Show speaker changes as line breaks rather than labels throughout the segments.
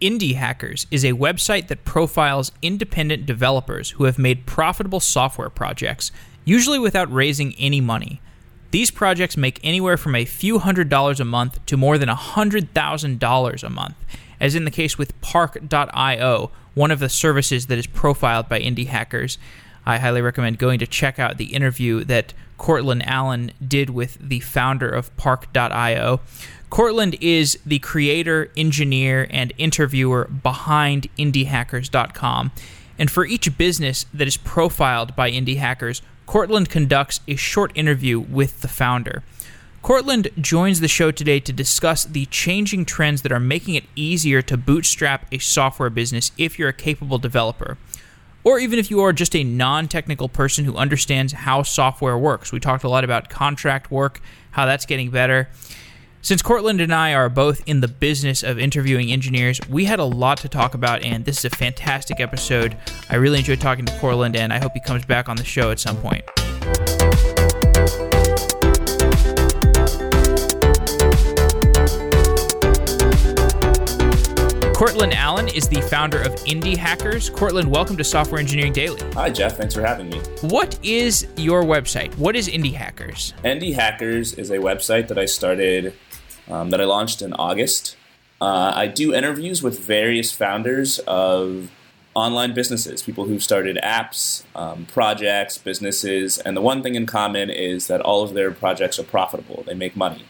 Indie Hackers is a website that profiles independent developers who have made profitable software projects, usually without raising any money. These projects make anywhere from a few hundred dollars a month to more than a hundred thousand dollars a month, as in the case with Park.io, one of the services that is profiled by Indie Hackers. I highly recommend going to check out the interview that Courtland Allen did with the founder of Park.io. Courtland is the creator, engineer, and interviewer behind IndieHackers.com. And for each business that is profiled by Indie Hackers, Courtland conducts a short interview with the founder. Courtland joins the show today to discuss the changing trends that are making it easier to bootstrap a software business if you're a capable developer. Or even if you are just a non technical person who understands how software works. We talked a lot about contract work, how that's getting better. Since Courtland and I are both in the business of interviewing engineers, we had a lot to talk about, and this is a fantastic episode. I really enjoyed talking to Courtland, and I hope he comes back on the show at some point. Courtland Allen is the founder of Indie Hackers. Courtland, welcome to Software Engineering Daily.
Hi, Jeff. Thanks for having me.
What is your website? What is Indie Hackers?
Indie Hackers is a website that I started um, that I launched in August. Uh, I do interviews with various founders of online businesses, people who've started apps, um, projects, businesses, and the one thing in common is that all of their projects are profitable. They make money.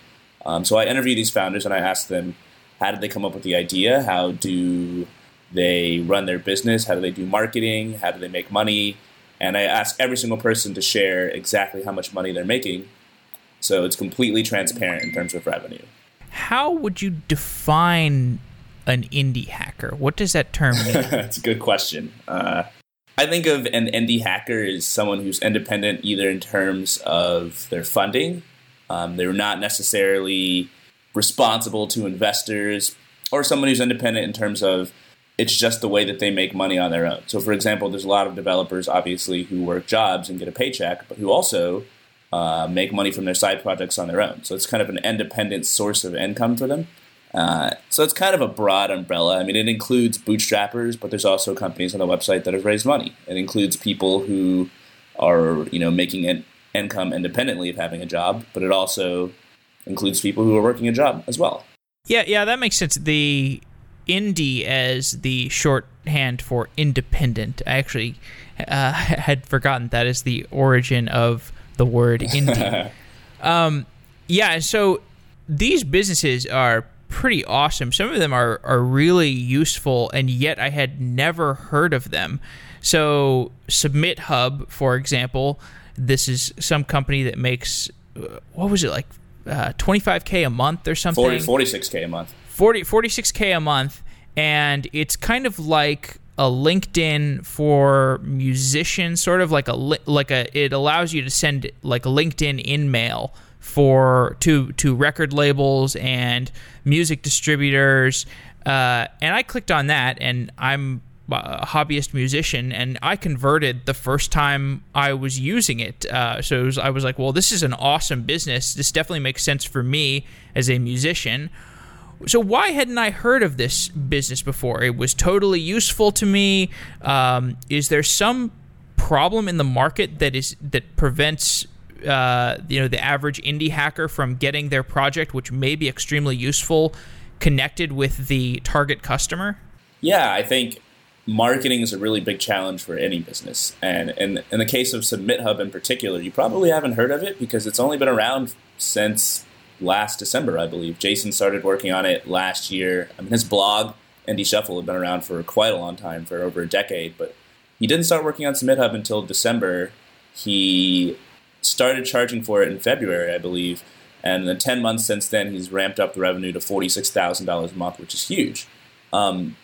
Um, so I interview these founders and I ask them, how did they come up with the idea? How do they run their business? How do they do marketing? How do they make money? And I ask every single person to share exactly how much money they're making. So it's completely transparent in terms of revenue
how would you define an indie hacker? What does that term mean?
That's a good question. Uh, I think of an indie hacker as someone who's independent either in terms of their funding, um, they're not necessarily responsible to investors, or someone who's independent in terms of it's just the way that they make money on their own. So, for example, there's a lot of developers, obviously, who work jobs and get a paycheck, but who also uh, make money from their side projects on their own. So it's kind of an independent source of income for them. Uh, so it's kind of a broad umbrella. I mean, it includes bootstrappers, but there's also companies on the website that have raised money. It includes people who are, you know, making an income independently of having a job, but it also includes people who are working a job as well.
Yeah, yeah, that makes sense. The indie as the shorthand for independent. I actually uh, had forgotten that is the origin of the word indie. um, yeah, so these businesses are pretty awesome. Some of them are, are really useful, and yet I had never heard of them. So, SubmitHub, for example, this is some company that makes, uh, what was it, like uh, 25K a month or something? 40,
46K a month.
40, 46K a month. And it's kind of like a LinkedIn for musicians, sort of like a like a it allows you to send like LinkedIn in mail for to to record labels and music distributors. Uh, and I clicked on that, and I'm a hobbyist musician, and I converted the first time I was using it. Uh, so it was, I was like, well, this is an awesome business. This definitely makes sense for me as a musician. So why hadn't I heard of this business before? It was totally useful to me. Um, is there some problem in the market that is that prevents uh, you know the average indie hacker from getting their project, which may be extremely useful, connected with the target customer?
Yeah, I think marketing is a really big challenge for any business. And in, in the case of SubmitHub in particular, you probably haven't heard of it because it's only been around since last December, I believe. Jason started working on it last year. I mean, his blog, Indie Shuffle, had been around for quite a long time, for over a decade, but he didn't start working on SubmitHub until December. He started charging for it in February, I believe, and in the 10 months since then, he's ramped up the revenue to $46,000 a month, which is huge. Um,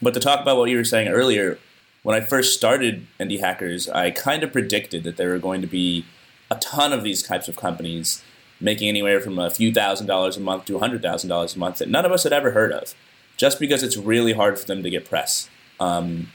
but to talk about what you were saying earlier, when I first started Indie Hackers, I kind of predicted that there were going to be a ton of these types of companies making anywhere from a few thousand dollars a month to a $100,000 a month that none of us had ever heard of, just because it's really hard for them to get press. Um,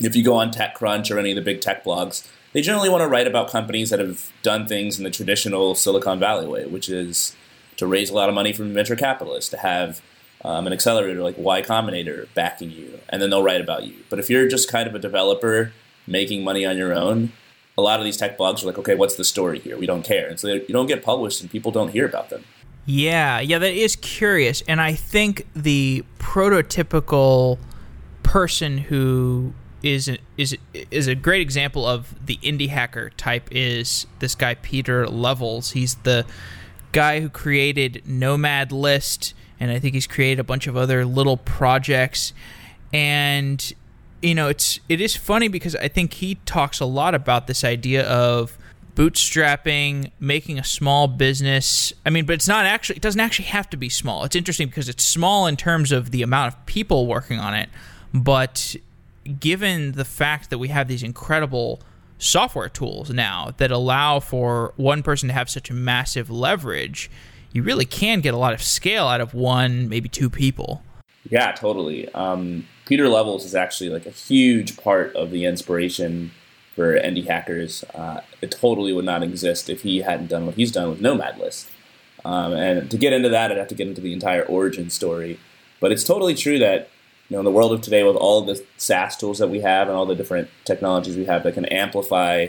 if you go on TechCrunch or any of the big tech blogs, they generally want to write about companies that have done things in the traditional Silicon Valley way, which is to raise a lot of money from venture capitalists, to have um, an accelerator like Y Combinator backing you, and then they'll write about you. But if you're just kind of a developer making money on your own, a lot of these tech blogs are like, okay, what's the story here? We don't care, and so you don't get published, and people don't hear about them.
Yeah, yeah, that is curious, and I think the prototypical person who is is is a great example of the indie hacker type is this guy Pieter Levels. He's the guy who created Nomad List, and I think he's created a bunch of other little projects. And you know, it's it is funny because I think he talks a lot about this idea of bootstrapping, making a small business. I mean, but it's not actually it doesn't actually have to be small. It's interesting because it's small in terms of the amount of people working on it, but given the fact that we have these incredible software tools now that allow for one person to have such a massive leverage, you really can get a lot of scale out of one, maybe two people.
Yeah, totally. Um, Pieter Levels is actually like a huge part of the inspiration for indie hackers. Uh, it totally would not exist if he hadn't done what he's done with Nomad List. Um, and to get into that, I'd have to get into the entire origin story. But it's totally true that you know, in the world of today, with all the SaaS tools that we have and all the different technologies we have that can amplify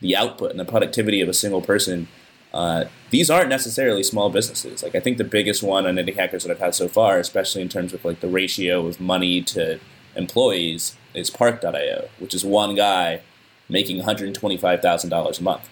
the output and the productivity of a single person, uh, these aren't necessarily small businesses. Like I think the biggest one on indie hackers that I've had so far, especially in terms of like the ratio of money to employees, is Park.io, which is one guy making $125,000 a month.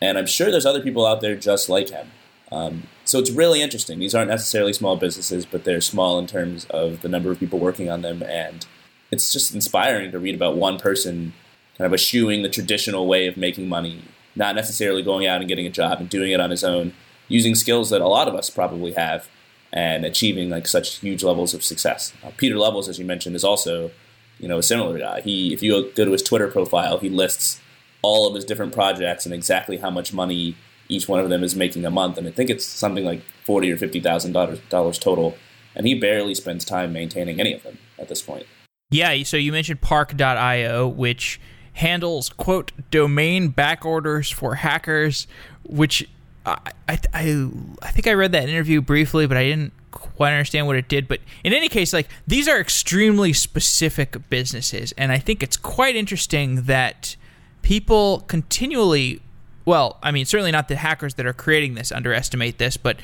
And I'm sure there's other people out there just like him. Um, so it's really interesting. These aren't necessarily small businesses, but they're small in terms of the number of people working on them. And it's just inspiring to read about one person kind of eschewing the traditional way of making money, not necessarily going out and getting a job and doing it on his own, using skills that a lot of us probably have and achieving like such huge levels of success. Pieter Levels, as you mentioned, is also you know a similar guy. He, if you go to his Twitter profile, he lists all of his different projects and exactly how much money each one of them is making a month, and I think it's something like forty or fifty thousand dollars total. And he barely spends time maintaining any of them at this point.
Yeah, so you mentioned Park.io, which handles quote domain back orders for hackers, which I, I, I, I think I read that interview briefly, but I didn't quite understand what it did. But in any case, like these are extremely specific businesses, and I think it's quite interesting that people continually well, I mean, certainly not the hackers that are creating this underestimate this, but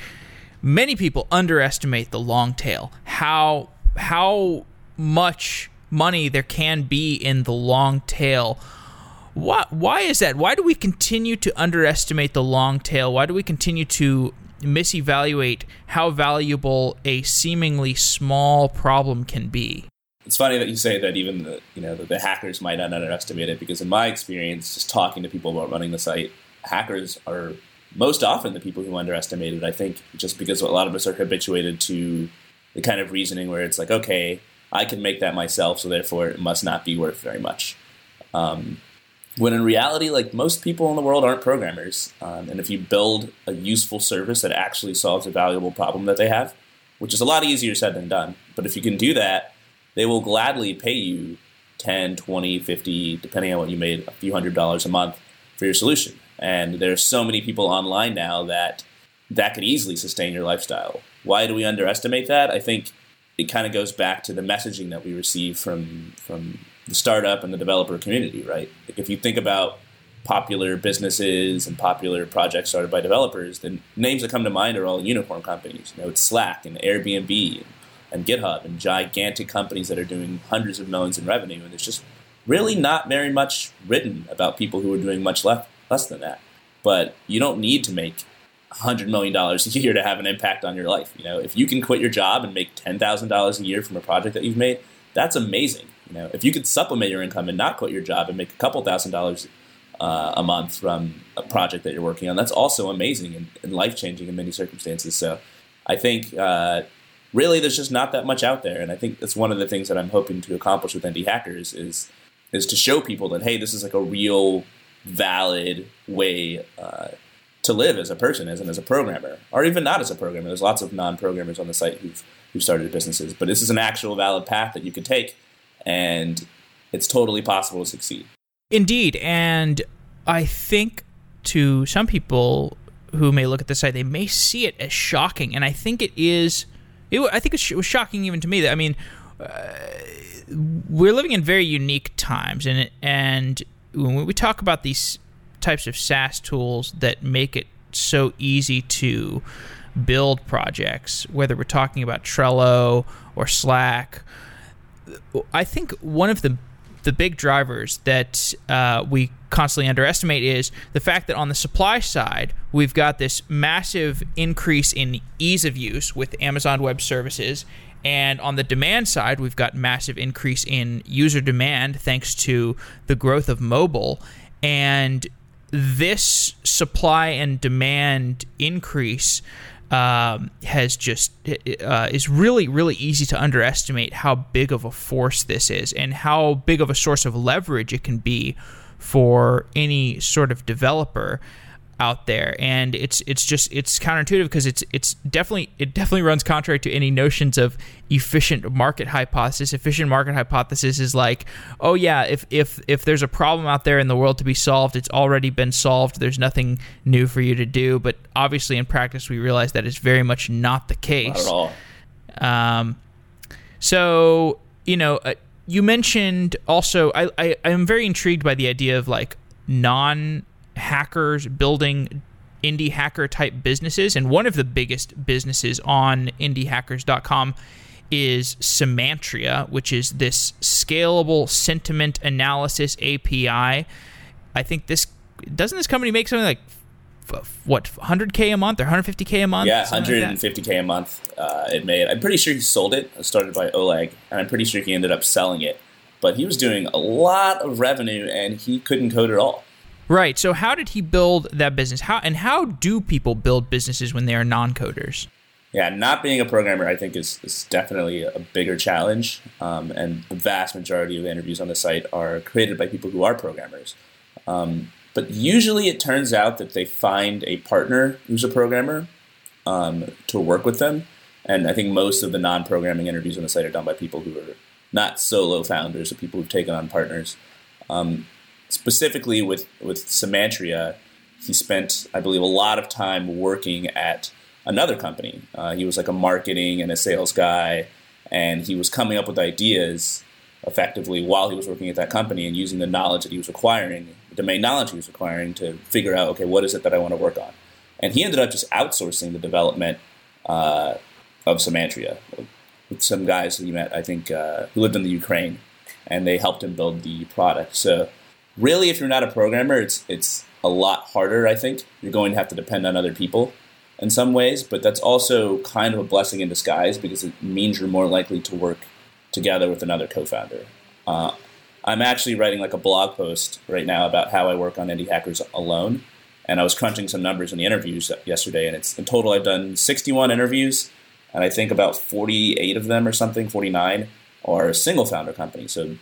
many people underestimate the long tail. How how much money there can be in the long tail. Why, why is that? Why do we continue to underestimate the long tail? Why do we continue to misevaluate how valuable a seemingly small problem can be?
It's funny that you say that even the you know the, the hackers might not underestimate it because in my experience, just talking to people about running the site, hackers are most often the people who underestimate it. I think just because a lot of us are habituated to the kind of reasoning where it's like, okay, I can make that myself, so therefore it must not be worth very much. Um, when in reality, like most people in the world aren't programmers, um, and if you build a useful service that actually solves a valuable problem that they have, which is a lot easier said than done, but if you can do that, they will gladly pay you 10, 20, 50, depending on what you made, a few hundred dollars a month for your solution. And there are so many people online now that that could easily sustain your lifestyle. Why do we underestimate that? I think it kind of goes back to the messaging that we receive from from the startup and the developer community, right? Like if you think about popular businesses and popular projects started by developers, the names that come to mind are all unicorn companies. You know, it's Slack and Airbnb and, and GitHub and gigantic companies that are doing hundreds of millions in revenue, and there's just really not very much written about people who are doing much less less than that. But you don't need to make $100 million a year to have an impact on your life. You know, if you can quit your job and make $10,000 a year from a project that you've made, that's amazing. You know, if you could supplement your income and not quit your job and make a couple thousand dollars uh, a month from a project that you're working on, that's also amazing and, and life changing in many circumstances. So I think uh, really there's just not that much out there. And I think that's one of the things that I'm hoping to accomplish with Indie Hackers is, is to show people that, hey, this is like a real valid way uh, to live as a person, as, as a programmer, or even not as a programmer. There's lots of non-programmers on the site who've who started businesses, but this is an actual valid path that you could take, and it's totally possible to succeed.
Indeed, and I think to some people who may look at the site, they may see it as shocking, and I think it is It, I think it was shocking even to me that I mean, uh, we're living in very unique times, and and when we talk about these types of SaaS tools that make it so easy to build projects, whether we're talking about Trello or Slack, I think one of the the big drivers that uh, we constantly underestimate is the fact that on the supply side, we've got this massive increase in ease of use with Amazon Web Services. And on the demand side, we've got massive increase in user demand thanks to the growth of mobile. And this supply and demand increase um, has just uh, is really really easy to underestimate how big of a force this is and how big of a source of leverage it can be for any sort of developer out there. And it's it's just it's counterintuitive because it's it's definitely it definitely runs contrary to any notions of efficient market hypothesis. Efficient market hypothesis is like oh yeah if if if there's a problem out there in the world to be solved it's already been solved. There's nothing new for you to do. But obviously in practice we realize that is very much not the case.
Not at all.
Um so you know uh, you mentioned also I, I i'm very intrigued by the idea of like non hackers building indie hacker type businesses. And one of the biggest businesses on indiehackers.com is Semantria, which is this scalable sentiment analysis API. I think this doesn't this company make something like what 100k a month or 150k a month?
Yeah, 150k like a month. Uh, it made. I'm pretty sure he sold it. It started by Oleg, and I'm pretty sure he ended up selling it. But he was doing a lot of revenue, and he couldn't code at all.
Right. So how did he build that business? How and how do people build businesses when they are non-coders?
Yeah, not being a programmer, I think, is, is definitely a bigger challenge. Um, and the vast majority of the interviews on the site are created by people who are programmers. Um, but usually it turns out that they find a partner who's a programmer um, to work with them. And I think most of the non programming interviews on the site are done by people who are not solo founders, or people who've taken on partners. Um, specifically with with Semantria, he spent, I believe, a lot of time working at another company. Uh, he was like a marketing and a sales guy, and he was coming up with ideas effectively while he was working at that company and using the knowledge that he was acquiring, the domain knowledge he was acquiring, to figure out, okay, what is it that I want to work on? And he ended up just outsourcing the development uh, of Semantria with some guys who he met, I think, uh, who lived in the Ukraine, and they helped him build the product. So really, if you're not a programmer, it's it's a lot harder. I think you're going to have to depend on other people in some ways, but that's also kind of a blessing in disguise because it means you're more likely to work together with another co-founder. Uh, I'm actually writing like a blog post right now about how I work on Indie Hackers alone, and I was crunching some numbers in the interviews yesterday, and it's in total I've done 61 interviews, and I think about 48 of them or something, 49 are single founder companies. So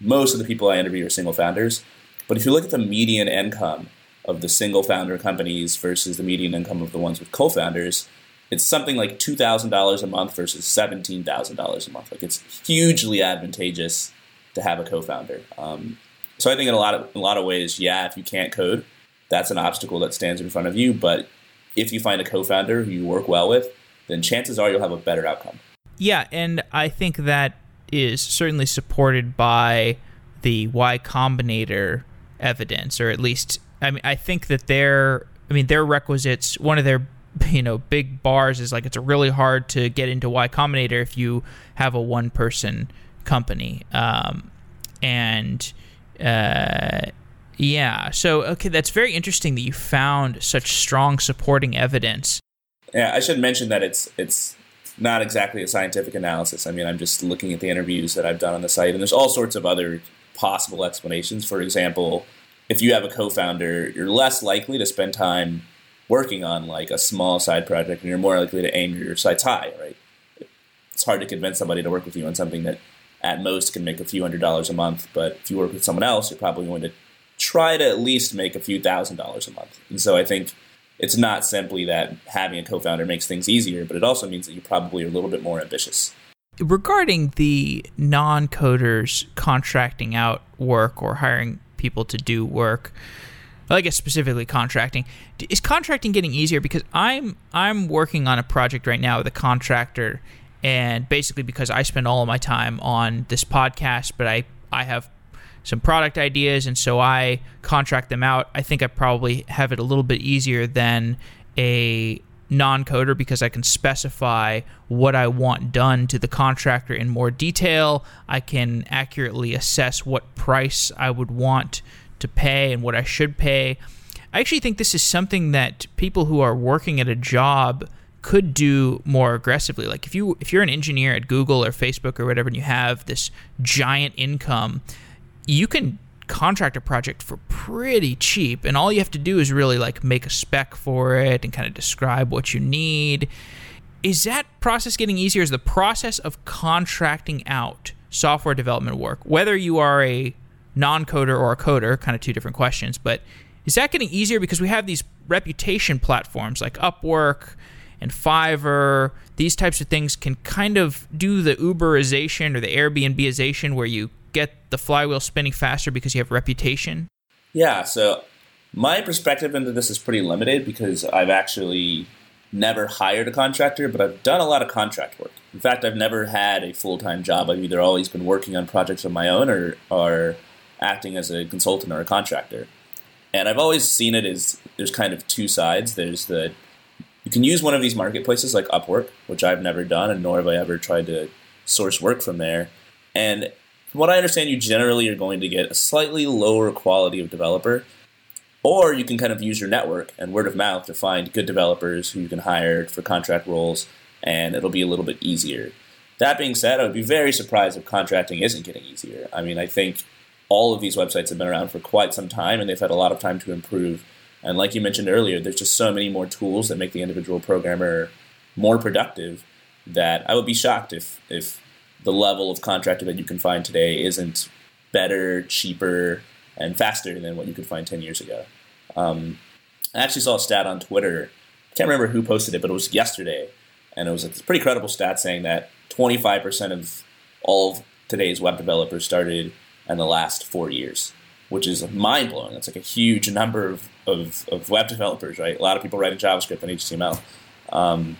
most of the people I interview are single founders. But if you look at the median income of the single founder companies versus the median income of the ones with co founders, it's something like $2,000 a month versus $17,000 a month. Like it's hugely advantageous to have a co founder. Um, so I think in a lot of a lot of ways, yeah, if you can't code, that's an obstacle that stands in front of you. But if you find a co-founder who you work well with, then chances are you'll have a better outcome.
Yeah, and I think that is certainly supported by the Y Combinator evidence, or at least I mean I think that their I mean their requisites one of their you know big bars is like it's really hard to get into Y Combinator if you have a one person company, um, and uh, yeah, so okay, that's very interesting that you found such strong supporting evidence.
Yeah, I should mention that it's it's not exactly a scientific analysis. I mean, I'm just looking at the interviews that I've done on the site, and there's all sorts of other possible explanations. For example, if you have a co-founder, you're less likely to spend time working on like a small side project, and you're more likely to aim your sights high. Right? It's hard to convince somebody to work with you on something that at most can make a few hundred dollars a month, but if you work with someone else, you're probably going to try to at least make a few thousand dollars a month. And so I think it's not simply that having a co-founder makes things easier, but it also means that you probably are a little bit more ambitious.
Regarding the non-coders contracting out work or hiring people to do work, I guess specifically contracting. Is contracting getting easier? Because I'm I'm working on a project right now with a contractor, and basically because I spend all of my time on this podcast, but I I have some product ideas, and so I contract them out. I think I probably have it a little bit easier than a non-coder because I can specify what I want done to the contractor in more detail. I can accurately assess what price I would want to pay and what I should pay. I actually think this is something that people who are working at a job could do more aggressively. Like if you if you're an engineer at Google or Facebook or whatever and you have this giant income, you can contract a project for pretty cheap and all you have to do is really like make a spec for it and kind of describe what you need. Is that process getting easier? Is the process of contracting out software development work, whether you are a non coder or a coder, kind of two different questions. But is that getting easier because we have these reputation platforms like Upwork and Fiverr? These types of things can kind of do the Uberization or the Airbnbization where you get the flywheel spinning faster because you have reputation?
Yeah, so my perspective into this is pretty limited because I've actually never hired a contractor, but I've done a lot of contract work. In fact, I've never had a full time job. I've either always been working on projects of my own or, or acting as a consultant or a contractor. And I've always seen it as there's kind of two sides. There's the you can use one of these marketplaces like Upwork, which I've never done, and nor have I ever tried to source work from there. And from what I understand, you generally are going to get a slightly lower quality of developer, or you can kind of use your network and word of mouth to find good developers who you can hire for contract roles, and it'll be a little bit easier. That being said, I would be very surprised if contracting isn't getting easier. I mean, I think all of these websites have been around for quite some time and they've had a lot of time to improve. And like you mentioned earlier, there's just so many more tools that make the individual programmer more productive that I would be shocked if if the level of contractor that you can find today isn't better, cheaper, and faster than what you could find 10 years ago. Um, I actually saw a stat on Twitter. I can't remember who posted it, but it was yesterday. And it was a pretty credible stat saying that 25% of all of today's web developers started in the last four years, which is mind blowing. That's like a huge number of, of, of, web developers, right? A lot of people writing JavaScript and HTML. Um,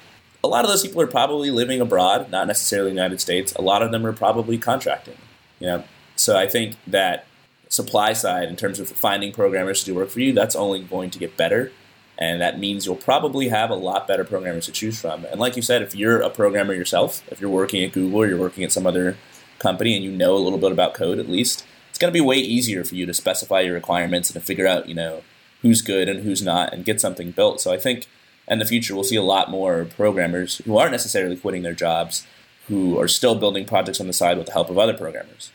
a lot of those people are probably living abroad, not necessarily the United States. A lot of them are probably contracting. You know? So I think that supply side, in terms of finding programmers to do work for you, that's only going to get better. And that means you'll probably have a lot better programmers to choose from. And like you said, if you're a programmer yourself, if you're working at Google or you're working at some other company and you know a little bit about code at least, it's going to be way easier for you to specify your requirements and to figure out, you know, who's good and who's not and get something built. So I think in the future we'll see a lot more programmers who aren't necessarily quitting their jobs, who are still building projects on the side with the help of other programmers.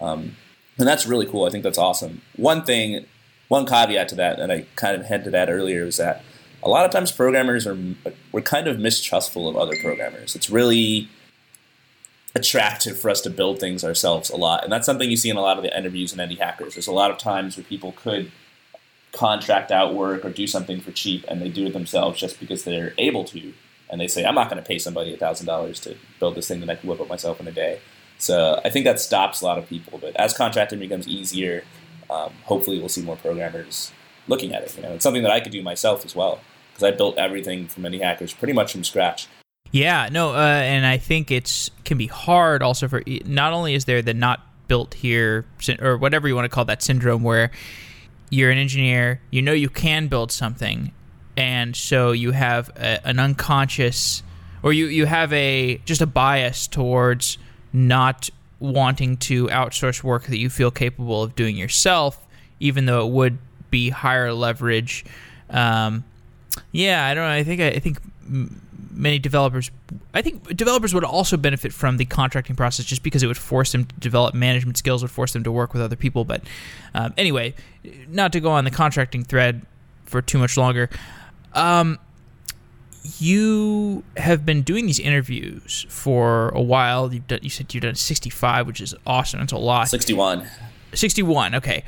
Um, and that's really cool. I think that's awesome. One thing, one caveat to that, and I kind of hinted at earlier, is that a lot of times programmers are we're kind of mistrustful of other programmers. It's really attractive for us to build things ourselves a lot. And that's something you see in a lot of the interviews in indie hackers. There's a lot of times where people could contract out work or do something for cheap and they do it themselves just because they're able to. And they say, I'm not going to pay somebody $1,000 to build this thing that I can whip up myself in a day. So I think that stops a lot of people. But as contracting becomes easier, um, hopefully we'll see more programmers looking at it. You know, it's something that I could do myself as well because I built everything from indie hackers pretty much from scratch.
Yeah, no, uh, and I think it's can be hard also for not only is there the not built here or whatever you want to call that syndrome where you're an engineer, you know you can build something, and so you have a, an unconscious or you you have a just a bias towards not wanting to outsource work that you feel capable of doing yourself, even though it would be higher leverage. Um, yeah, I don't know. I think I, I think many developers I think developers would also benefit from the contracting process just because it would force them to develop management skills, would force them to work with other people. But um, anyway, not to go on the contracting thread for too much longer. Um, you have been doing these interviews for a while. You've done, you said you've done 65, which is awesome. That's a lot.
61.
61, okay.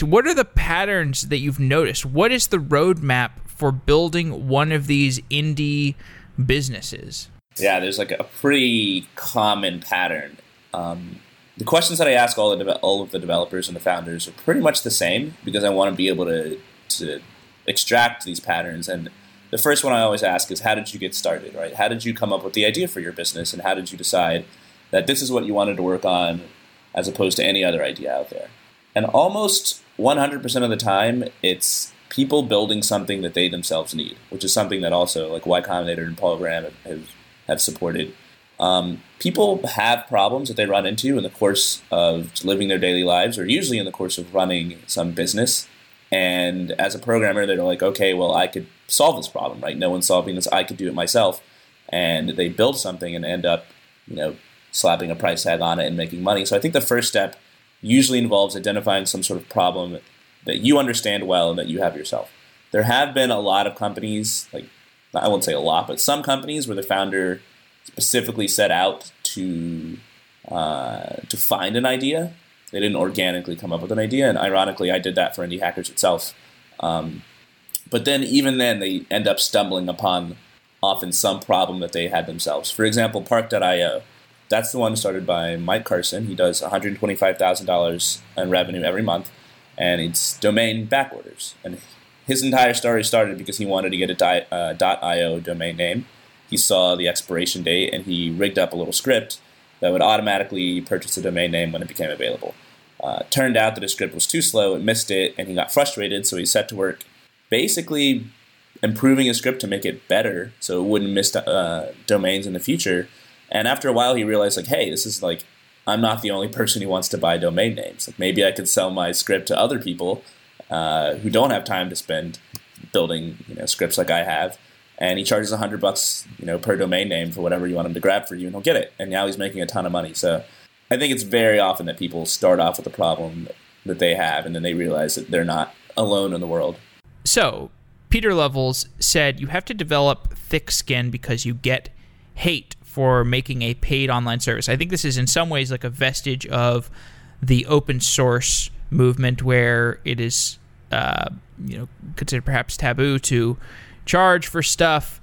What are the patterns that you've noticed? What is the roadmap for building one of these indie businesses?
Yeah, there's like a pretty common pattern. Um, the questions that I ask all the de- all of the developers and the founders are pretty much the same because I want to be able to to extract these patterns. And the first one I always ask is, how did you get started? Right? How did you come up with the idea for your business, and how did you decide that this is what you wanted to work on, as opposed to any other idea out there? And almost 100% of the time, it's people building something that they themselves need, which is something that also like Y Combinator and Paul Graham have, have, have supported. Um, people have problems that they run into in the course of living their daily lives, or usually in the course of running some business. And as a programmer, they're like, okay, well, I could solve this problem, right? No one's solving this. I could do it myself. And they build something and end up, you know, slapping a price tag on it and making money. So I think the first step usually involves identifying some sort of problem that you understand well and that you have yourself. There have been a lot of companies, like I won't say a lot, but some companies where the founder specifically set out to uh, to find an idea. They didn't organically come up with an idea, and ironically, I did that for Indie Hackers itself. Um, but then, even then, they end up stumbling upon often some problem that they had themselves. For example, Park.io. That's the one started by Mike Carson. He does $125,000 in revenue every month and it's domain backorders. And his entire story started because he wanted to get a uh, .io domain name. He saw the expiration date and he rigged up a little script that would automatically purchase a domain name when it became available. Uh, turned out that his script was too slow, it missed it, and he got frustrated, so he set to work basically improving his script to make it better so it wouldn't miss uh, domains in the future. And after a while, he realized, like, hey, this is like I'm not the only person who wants to buy domain names. Like maybe I could sell my script to other people uh, who don't have time to spend building you know scripts like I have. And he charges hundred bucks, you know, per domain name for whatever you want him to grab for you, and he'll get it. And now he's making a ton of money. So I think it's very often that people start off with a problem that they have, and then they realize that they're not alone in the world.
So Pieter Levels said you have to develop thick skin because you get hate for making a paid online service. I think this is in some ways like a vestige of the open source movement where it is uh, you know considered perhaps taboo to charge for stuff.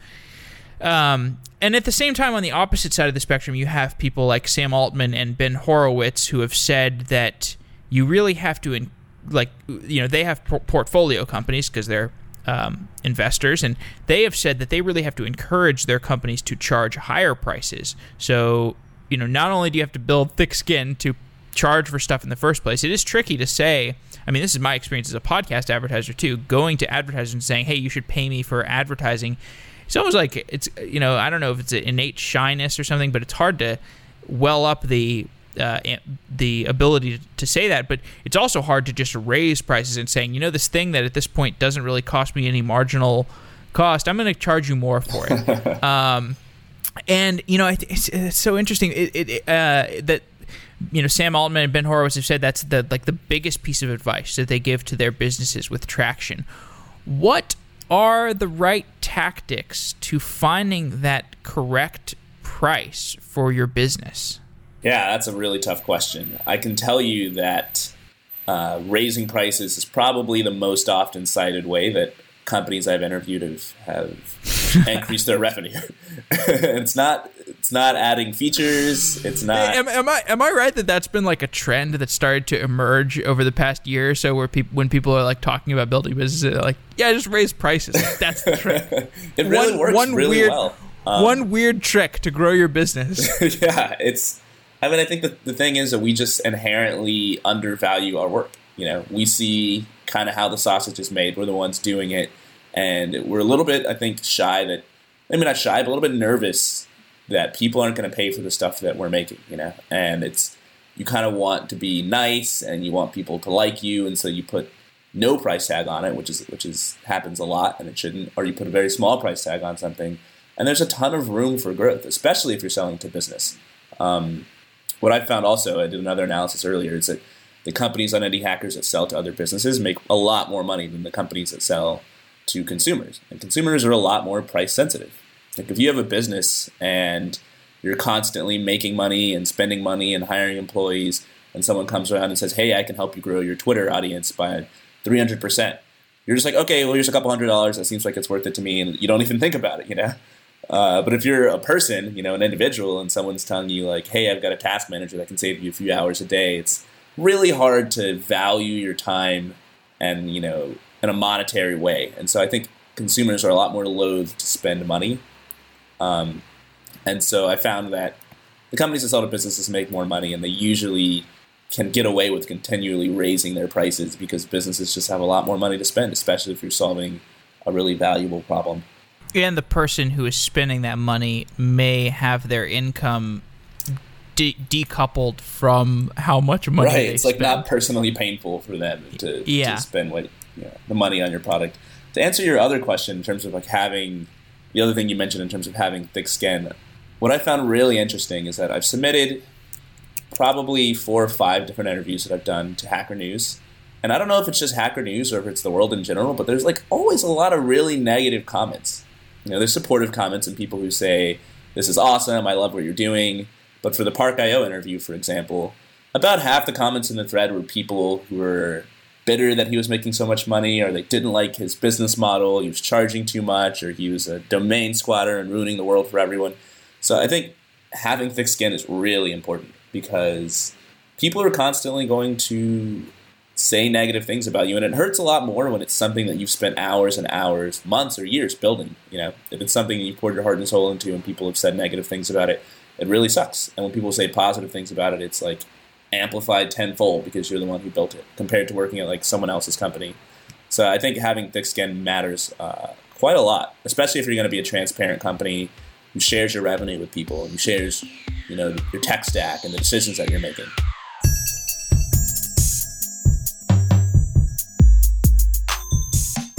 Um, and at the same time, on the opposite side of the spectrum, you have people like Sam Altman and Ben Horowitz who have said that you really have to, in, like, you know, they have portfolio companies because they're um, investors, and they have said that they really have to encourage their companies to charge higher prices. So, you know, not only do you have to build thick skin to charge for stuff in the first place, it is tricky to say. I mean, this is my experience as a podcast advertiser too. Going to advertisers and saying, "Hey, you should pay me for advertising." It's almost like it's you know I don't know if it's an innate shyness or something, but it's hard to well up the uh, the ability to say that, but it's also hard to just raise prices and saying, you know, this thing that at this point doesn't really cost me any marginal cost, I'm going to charge you more for it. um, and you know, it's, it's so interesting it, it, uh, that you know Sam Altman and Ben Horowitz have said that's the like the biggest piece of advice that they give to their businesses with traction. What are the right tactics to finding that correct price for your business?
Yeah, that's a really tough question. I can tell you that uh, raising prices is probably the most often cited way that companies I've interviewed have, have increased their revenue. it's not it's not adding features. It's not.
Am, am, I am I right that that's been like a trend that started to emerge over the past year or so, where people when people are like talking about building businesses, like yeah, just raise prices. That's the trend.
it really one, works one really
weird,
well.
Um, one weird trick to grow your business.
yeah, it's I mean, I think the, the thing is that we just inherently undervalue our work. You know, we see kind of how the sausage is made. We're the ones doing it. And we're a little bit, I think, shy that, maybe not shy, but a little bit nervous that people aren't going to pay for the stuff that we're making, you know? And it's, you kind of want to be nice and you want people to like you. And so you put no price tag on it, which is, which is, happens a lot and it shouldn't, or you put a very small price tag on something. And there's a ton of room for growth, especially if you're selling to business. Um, what I found also, I did another analysis earlier, is that the companies on Indie Hackers that sell to other businesses make a lot more money than the companies that sell to consumers. And consumers are a lot more price sensitive. Like if you have a business and you're constantly making money and spending money and hiring employees, and someone comes around and says, "Hey, I can help you grow your Twitter audience by 300 percent," you're just like, "Okay, well, here's a couple hundred dollars. That seems like it's worth it to me," and you don't even think about it, you know. Uh, but if you're a person, you know, an individual, and someone's telling you like, "Hey, I've got a task manager that can save you a few hours a day," it's really hard to value your time and you know in a monetary way. And so I think consumers are a lot more loath to spend money. Um, and so I found that the companies that sell to businesses make more money, and they usually can get away with continually raising their prices because businesses just have a lot more money to spend, especially if you're solving a really valuable problem.
And the person who is spending that money may have their income de- decoupled from how much money
right. it's
spend.
like not personally painful for them to,
yeah.
to spend what you know, the money on your product. To answer your other question in terms of like having the other thing you mentioned in terms of having thick skin, what I found really interesting is that I've submitted probably four or five different interviews that I've done to Hacker News. And I don't know if it's just Hacker News or if it's the world in general, but there's like always a lot of really negative comments. You know, there's supportive comments and people who say, This is awesome, I love what you're doing. But for the Park.io interview, for example, about half the comments in the thread were people who were bitter that he was making so much money, or they didn't like his business model, he was charging too much, or he was a domain squatter and ruining the world for everyone. So I think having thick skin is really important because people are constantly going to say negative things about you and it hurts a lot more when it's something that you've spent hours and hours months or years building you know? If it's something that you poured your heart and soul into and people have said negative things about it it really sucks. And when people say positive things about it it's like amplified tenfold because you're the one who built it compared to working at like someone else's company. So i think having thick skin matters uh, quite a lot especially if you're going to be a transparent company who shares your revenue with people and who shares you know your tech stack and the decisions that you're making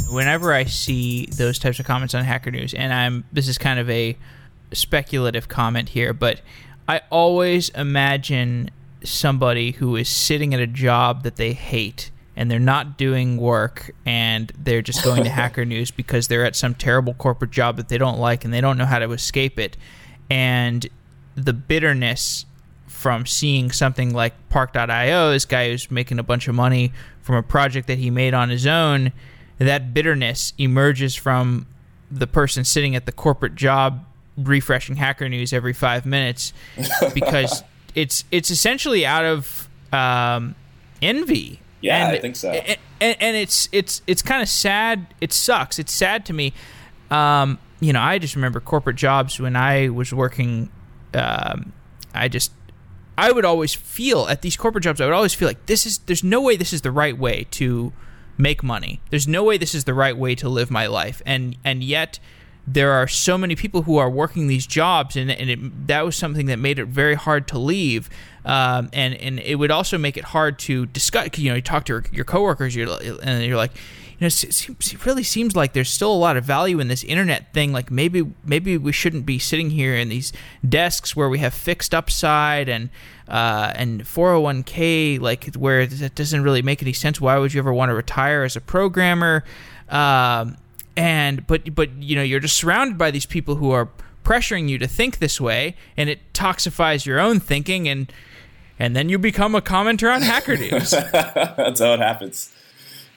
whenever I see those types of comments on Hacker News, and I'm this is kind of a speculative comment here, but I always imagine somebody who is sitting at a job that they hate and they're not doing work and they're just going to Hacker News because they're at some terrible corporate job that they don't like and they don't know how to escape it. And the bitterness from seeing something like Park.io, this guy who's making a bunch of money from a project that he made on his own that bitterness emerges from the person sitting at the corporate job refreshing hacker news every five minutes because it's it's essentially out of um, envy.
Yeah and, i think so.
and, and it's it's it's kind of sad. It sucks. It's sad to me. Um, you know i just remember corporate jobs when i was working um, i just i would always feel at these corporate jobs i would always feel like this is there's no way this is the right way to make money. There's no way this is the right way to live my life. And and yet there are so many people who are working these jobs, and, and it, that was something that made it very hard to leave. Um, and and it would also make it hard to discuss. You know, you talk to your, your coworkers, you're, and you're like, know, it really seems like there's still a lot of value in this internet thing. Like maybe maybe we shouldn't be sitting here in these desks where we have fixed upside and uh, and 401k, like where it doesn't really make any sense. Why would you ever want to retire as a programmer? Um, and but but you know you're just surrounded by these people who are pressuring you to think this way, and it toxifies your own thinking and. And then you become a commenter on Hacker News.
That's how it happens.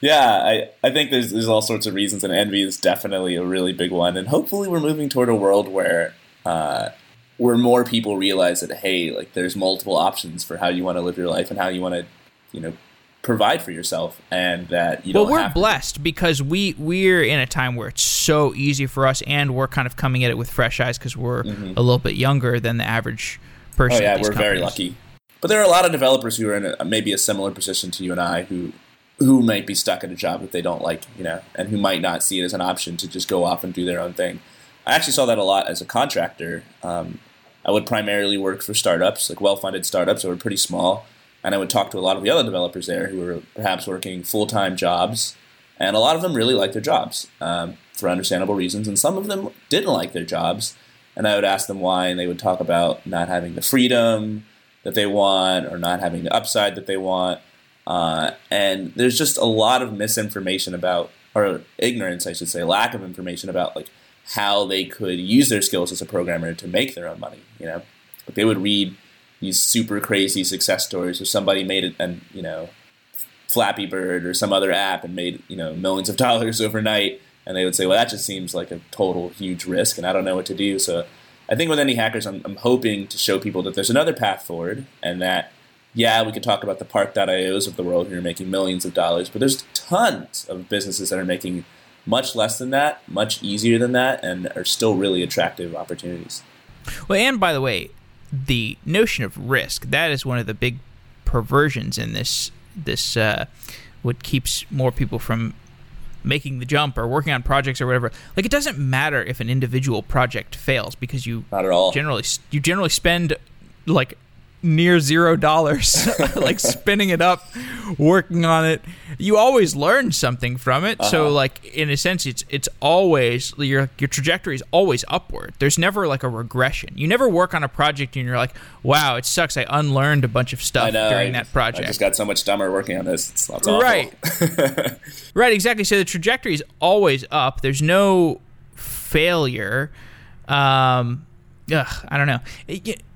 Yeah, I, I think there's there's all sorts of reasons, and envy is definitely a really big one. And hopefully, we're moving toward a world where uh, where more people realize that hey, like there's multiple options for how you want to live your life and how you want to, you know, provide for yourself, and that you
well, we're blessed to. because we we're in a time where it's so easy for us, and we're kind of coming at it with fresh eyes because we're mm-hmm. a little bit younger than the average person.
Oh yeah,
we're
companies. very lucky. But there are a lot of developers who are in a, maybe a similar position to you and I who who might be stuck at a job that they don't like, you know, and who might not see it as an option to just go off and do their own thing. I actually saw that a lot as a contractor. Um, I would primarily work for startups, like well-funded startups that were pretty small, and I would talk to a lot of the other developers there who were perhaps working full-time jobs, and a lot of them really liked their jobs um, for understandable reasons, and some of them didn't like their jobs, and I would ask them why, and they would talk about not having the freedom that they want or not having the upside that they want uh, and there's just a lot of misinformation about, or ignorance, I should say, lack of information about like how they could use their skills as a programmer to make their own money. You know, like they would read these super crazy success stories where somebody made it, and you know, Flappy Bird or some other app and made you know millions of dollars overnight, and they would say, well, that just seems like a total huge risk, and I don't know what to do. So I think with Indie Hackers, I'm, I'm hoping to show people that there's another path forward, and that yeah, we could talk about the Park.ios of the world who are making millions of dollars, but there's tons of businesses that are making much less than that, much easier than that, and are still really attractive opportunities.
Well, and by the way, the notion of risk that is one of the big perversions in this this uh, what keeps more people from making the jump or working on projects or whatever. Like it doesn't matter if an individual project fails because you
not at all
generally you generally spend like near zero dollars like spinning it up working on it. You always learn something from it. Uh-huh. so like in a sense it's it's always your your trajectory is always upward. There's never like a regression. You never work on a project and you're like wow it sucks. I unlearned a bunch of stuff
know,
during
I,
that project.
i just got so much dumber working on this. It's,
it's right. Right exactly. So the trajectory is always up. There's no failure. Um ugh, I don't know.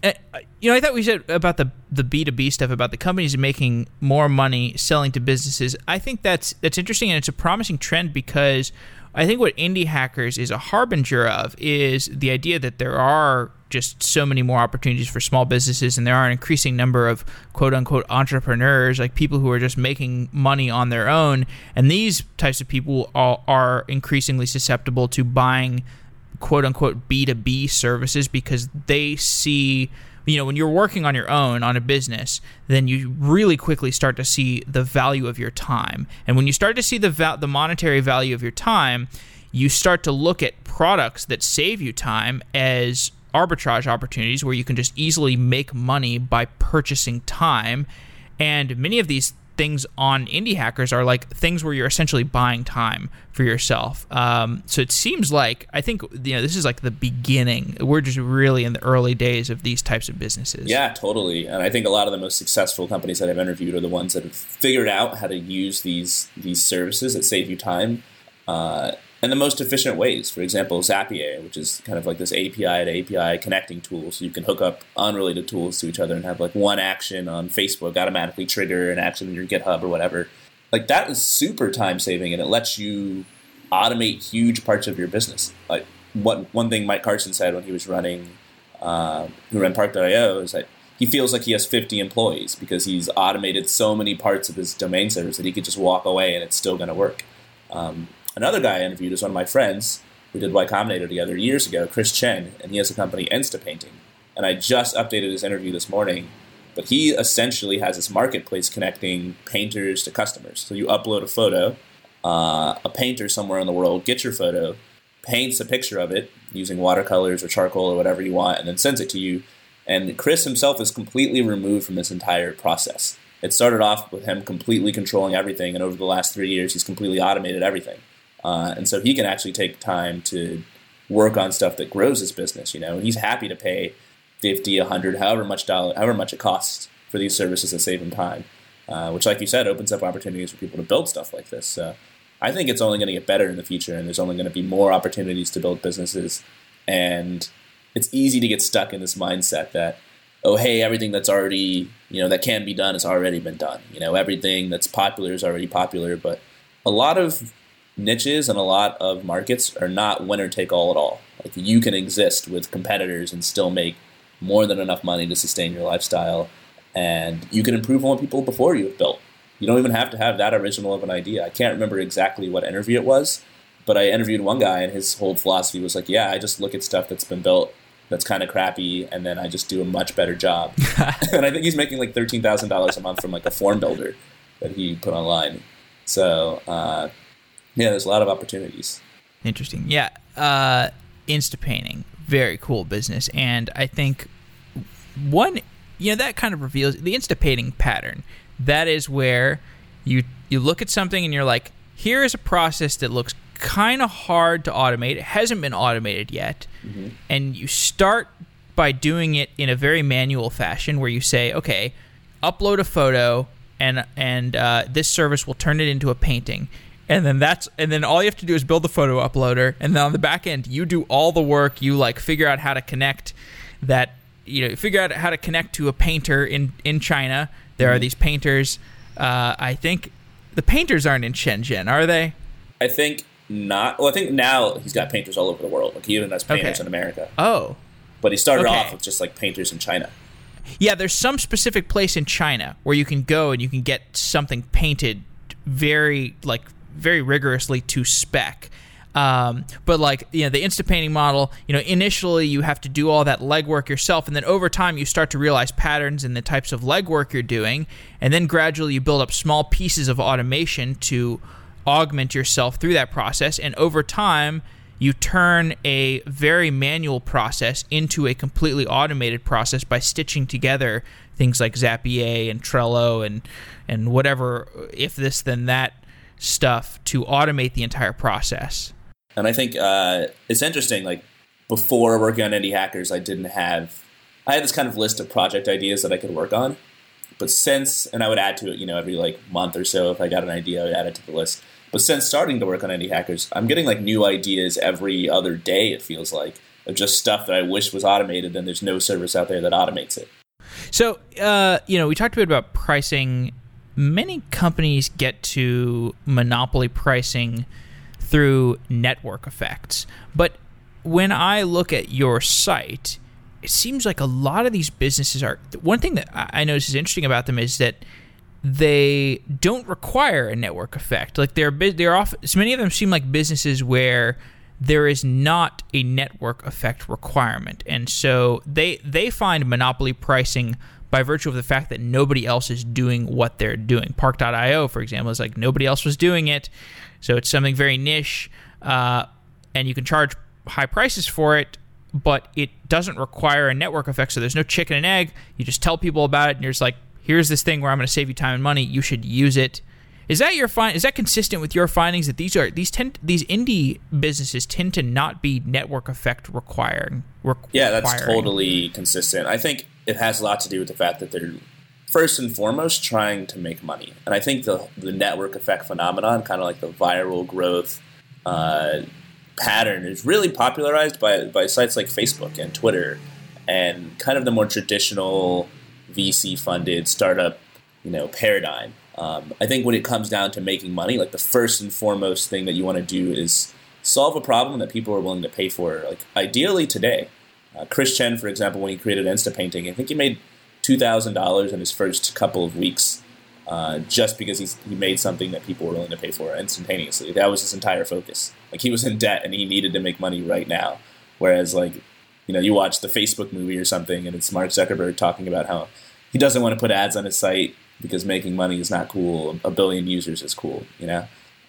Uh, you know, I thought we said about the the B two B stuff about the companies making more money selling to businesses. I think that's that's interesting and it's a promising trend because I think what indie hackers is a harbinger of is the idea that there are just so many more opportunities for small businesses and there are an increasing number of quote unquote entrepreneurs like people who are just making money on their own and these types of people are, are increasingly susceptible to buying quote unquote B2B services because they see you know when you're working on your own on a business then you really quickly start to see the value of your time. And when you start to see the va- the monetary value of your time you start to look at products that save you time as arbitrage opportunities where you can just easily make money by purchasing time. And many of these things on indie hackers are like things where you're essentially buying time for yourself. Um, so it seems like I think you know this is like the beginning. We're just really in the early days of these types of businesses.
Yeah, totally. And I think a lot of the most successful companies that I've interviewed are the ones that have figured out how to use these these services that save you time. Uh, and the most efficient ways. For example, Zapier, which is kind of like this API to API connecting tool, so you can hook up unrelated tools to each other and have like one action on Facebook automatically trigger an action in your GitHub or whatever. Like that is super time saving, and it lets you automate huge parts of your business. Like what one thing Mike Carson said when he was running, uh, who ran Park.io, is that he feels like he has 50 employees because he's automated so many parts of his domain servers that he could just walk away and it's still going to work. Um, Another guy I interviewed is one of my friends who did Y Combinator together years ago, Chris Chen, and he has a company, Insta Painting. And I just updated his interview this morning. But he essentially has this marketplace connecting painters to customers. So you upload a photo, uh, a painter somewhere in the world gets your photo, paints a picture of it using watercolors or charcoal or whatever you want, and then sends it to you. And Chris himself is completely removed from this entire process. It started off with him completely controlling everything, and over the last three years, he's completely automated everything. Uh, and so he can actually take time to work on stuff that grows his business. You know, he's happy to pay fifty, a hundred, however much dollar, however much it costs for these services that save him time. Uh, which, like you said, opens up opportunities for people to build stuff like this. So I think it's only going to get better in the future, and there's only going to be more opportunities to build businesses. And it's easy to get stuck in this mindset that, oh, hey, everything that's already, you know, that can be done has already been done. You know, everything that's popular is already popular. But a lot of niches and a lot of markets are not winner take all at all. Like you can exist with competitors and still make more than enough money to sustain your lifestyle, and you can improve on what people before you have built. You don't even have to have that original of an idea. I can't remember exactly what interview it was, but I interviewed one guy, and his whole philosophy was like, "Yeah, I just look at stuff that's been built that's kind of crappy, and then I just do a much better job." and I think he's making like thirteen thousand dollars a month from like a form builder that he put online. So uh, yeah, there's a lot of opportunities.
Interesting. Yeah. Uh, Insta painting, very cool business. And I think one, you know, that kind of reveals the Insta painting pattern. That is where you you look at something and you're like, here is a process that looks kind of hard to automate. It hasn't been automated yet. Mm-hmm. And you start by doing it in a very manual fashion where you say, okay, upload a photo and and uh, this service will turn it into a painting and then that's and then all you have to do is build the photo uploader. And then on the back end you do all the work. You like figure out how to connect that you know figure out how to connect to a painter in in china. There mm-hmm. are these painters. Uh, i think the painters aren't in shenzhen are they?
I think not. Well i think now he's got painters all over the world. Like he even has painters okay. in america.
Oh.
But he started okay. off with just like painters in china.
Yeah, there's some specific place in China where you can go and you can get something painted very like very rigorously to spec. Um, but like you know the Insta painting model, you know initially you have to do all that legwork yourself, and then over time you start to realize patterns in the types of legwork you're doing, and then gradually you build up small pieces of automation to augment yourself through that process, and over time you turn a very manual process into a completely automated process by stitching together things like Zapier and Trello and and whatever if this then that stuff to automate the entire process.
And I think uh, it's interesting. Like before working on Indie Hackers, I didn't have. I had this kind of list of project ideas that I could work on, but since and I would add to it, you know, every like month or so if I got an idea, I would add it to the list. But since starting to work on Indie Hackers, I'm getting like new ideas every other day. It feels like of just stuff that I wish was automated, and there's no service out there that automates it.
So, uh, you know, we talked a bit about pricing. Many companies get to monopoly pricing through network effects. But when I look at your site, it seems like a lot of these businesses are. One thing that I notice is interesting about them is that they don't require a network effect. Like they're they're off. So many of them seem like businesses where there is not a network effect requirement, and so they they find monopoly pricing by virtue of the fact that nobody else is doing what they're doing. Park.io, for example, is like nobody else was doing it. So it's something very niche, uh, and you can charge high prices for it, but it doesn't require a network effect. So there's no chicken and egg. You just tell people about it, and you're just like, here's this thing where I'm going to save you time and money. You should use it. Is that your find? Is that consistent with your findings that these are these tend these indie businesses tend to not be network effect requiring?
Requ- yeah, that's totally consistent. I think it has a lot to do with the fact that they're first and foremost trying to make money. And I think the, the network effect phenomenon, kind of like the viral growth uh, pattern, is really popularized by, by sites like Facebook and Twitter and kind of the more traditional VC funded startup you know paradigm. Um, I think when it comes down to making money, like the first and foremost thing that you want to do is solve a problem that people are willing to pay for. Like ideally today, uh, Chris Chen, for example, when he created Insta Painting, I think he made two thousand dollars in his first couple of weeks, uh, just because he made something that people were willing to pay for instantaneously. That was his entire focus. Like he was in debt and he needed to make money right now. Whereas like, you know, you watch the Facebook movie or something, and it's Mark Zuckerberg talking about how he doesn't want to put ads on his site because making money is not cool. A billion users is cool. You know.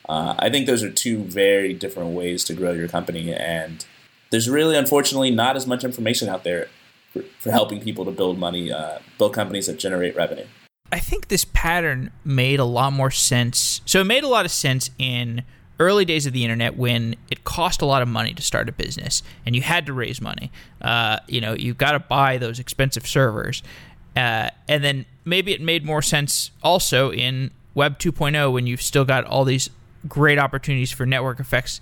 Uh, I think those are two very different ways to grow your company, and there's really, unfortunately, not as much information out there for, for helping people to build money, uh, build companies that generate revenue.
I think this pattern made a lot more sense. So it made a lot of sense in early days of the internet when it cost a lot of money to start a business and you had to raise money. Uh, you know, you've got to buy those expensive servers. Uh, and then maybe it made more sense also in Web 2.0 when you've still got all these great opportunities for network effects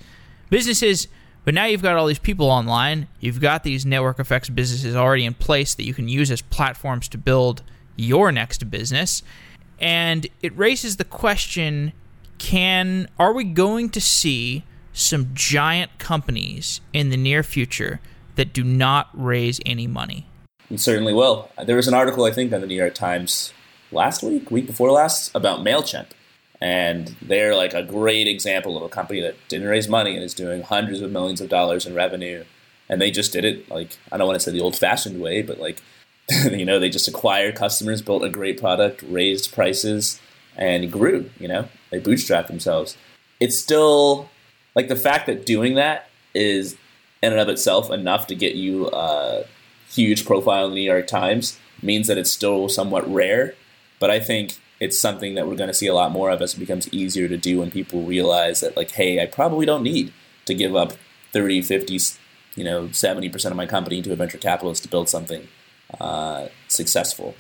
businesses but now you've got all these people online. You've got these network effects businesses already in place that you can use as platforms to build your next business. And it raises the question can are we going to see some giant companies in the near future that do not raise any money?
We certainly will. There was an article I think on the New York Times last week, week before last, about MailChimp and they're like a great example of a company that didn't raise money and is doing hundreds of millions of dollars in revenue. And they just did it like I don't want to say the old fashioned way, but like you know, they just acquired customers, built a great product, raised prices, and grew, you know, they bootstrapped themselves. It's still like the fact that doing that is in and of itself enough to get you a huge profile in the New York Times means that it's still somewhat rare. But I think it's something that we're going to see a lot more of as it becomes easier to do when people realize that like hey i probably don't need to give up 30 50 you know 70% of my company to a venture capitalist to build something uh, successful.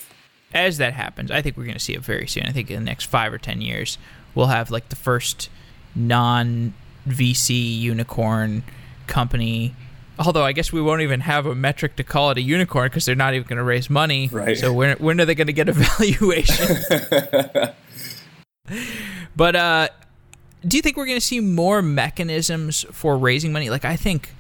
As that happens i think we're going to see it very soon. I think in the next five or ten years we'll have like the first non vc unicorn company Although I guess we won't even have a metric to call it a unicorn because they're not even going to raise money.
Right.
So when when are they going to get a valuation? but uh, do you think we're going to see more mechanisms for raising money? Like I think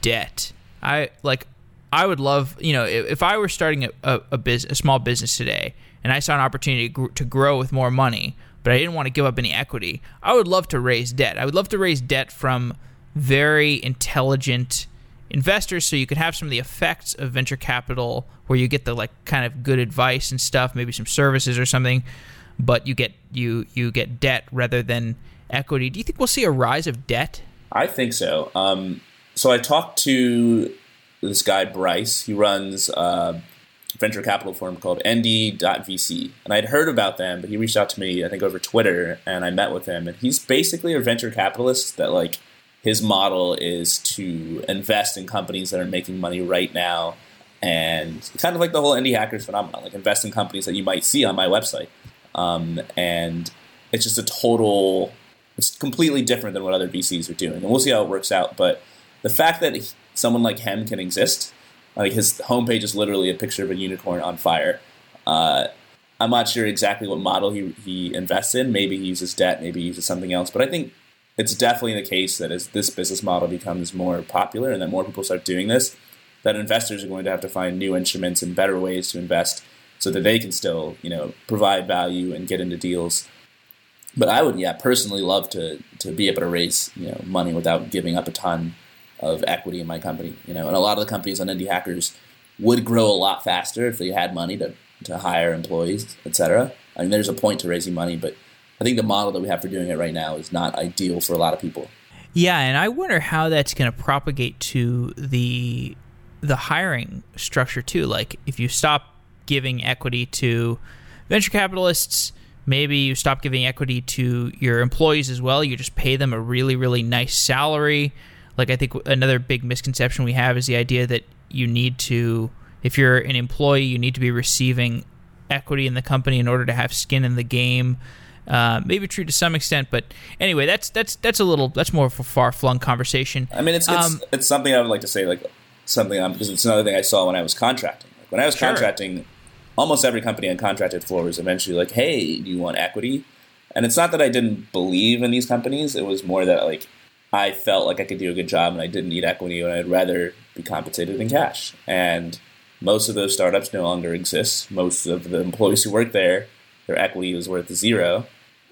debt. I like I would love, you know, if, if I were starting a, a, a, biz, a small business today and I saw an opportunity to, gr- to grow with more money, but I didn't want to give up any equity, I would love to raise debt. I would love to raise debt from very intelligent investors so you could have some of the effects of venture capital where you get the like kind of good advice and stuff, maybe some services or something, but you get you you get debt rather than equity. Do you think we'll see a rise of debt?
I think so. Um, so I talked to this guy Bryce. He runs a venture capital firm called Indie.vc, and I'd heard about them, but he reached out to me I think over Twitter, and I met with him, and he's basically a venture capitalist that like his model is to invest in companies that are making money right now and kind of like the whole indie hackers phenomenon like invest in companies that you might see on my website. Um, and it's just a total it's completely different than what other vcs are doing. And we'll see how it works out but the fact that someone like him can exist like his homepage is literally a picture of a unicorn on fire. Uh, i'm not sure exactly what model he, he invests in. Maybe he uses debt maybe he uses something else but i think it's definitely the case that as this business model becomes more popular and that more people start doing this, that investors are going to have to find new instruments and better ways to invest so that they can still, you know, provide value and get into deals. But I would, yeah, personally love to to be able to raise, you know, money without giving up a ton of equity in my company. You know, and a lot of the companies on Indie Hackers would grow a lot faster if they had money to to hire employees, etc. I mean, there's a point to raising money, but I think the model that we have for doing it right now is not ideal for a lot of people.
Yeah, and I wonder how that's going to propagate to the the hiring structure too. Like if you stop giving equity to venture capitalists, maybe you stop giving equity to your employees as well. You just pay them a really really nice salary. Like I think another big misconception we have is the idea that you need to if you're an employee, you need to be receiving equity in the company in order to have skin in the game. Uh, maybe true to some extent, but anyway, that's that's that's a little that's more of a far flung conversation.
I mean, it's it's, um, it's, something I would like to say, like something on because it's another thing I saw when I was contracting. Like, when I was sure. contracting, almost every company I contracted for was eventually like, "Hey, do you want equity?" And it's not that I didn't believe in these companies; it was more that like I felt like I could do a good job and I didn't need equity, and I'd rather be compensated in cash. And most of those startups no longer exist. Most of the employees who work there, their equity was worth zero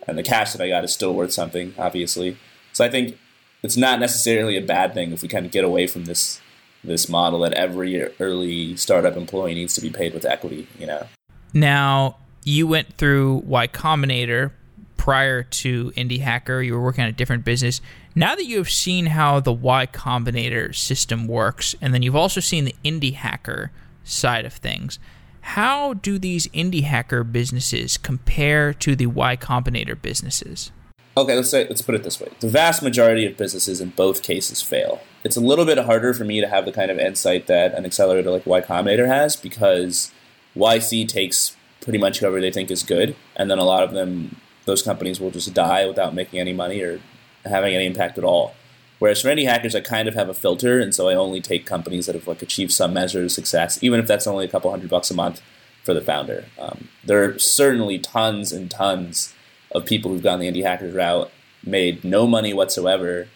and the cash that I got is still worth something, obviously. So I think it's not necessarily a bad thing if we kind of get away from this this model that every early startup employee needs to be paid with equity. You know.
Now you went through Y Combinator prior to Indie Hacker. You were working on a different business. Now that you have seen how the Y Combinator system works, and then you've also seen the Indie Hacker side of things how do these indie hacker businesses compare to the Y Combinator businesses?
Okay, let's say let's put it this way: the vast majority of businesses in both cases fail. It's a little bit harder for me to have the kind of insight that an accelerator like Y Combinator has because YC takes pretty much whoever they think is good, and then a lot of them, those companies will just die without making any money or having any impact at all. Whereas for indie hackers, I kind of have a filter, and so I only take companies that have like achieved some measure of success, even if that's only a couple hundred bucks a month for the founder. Um, there are certainly tons and tons of people who've gone the indie hackers route, made no money whatsoever,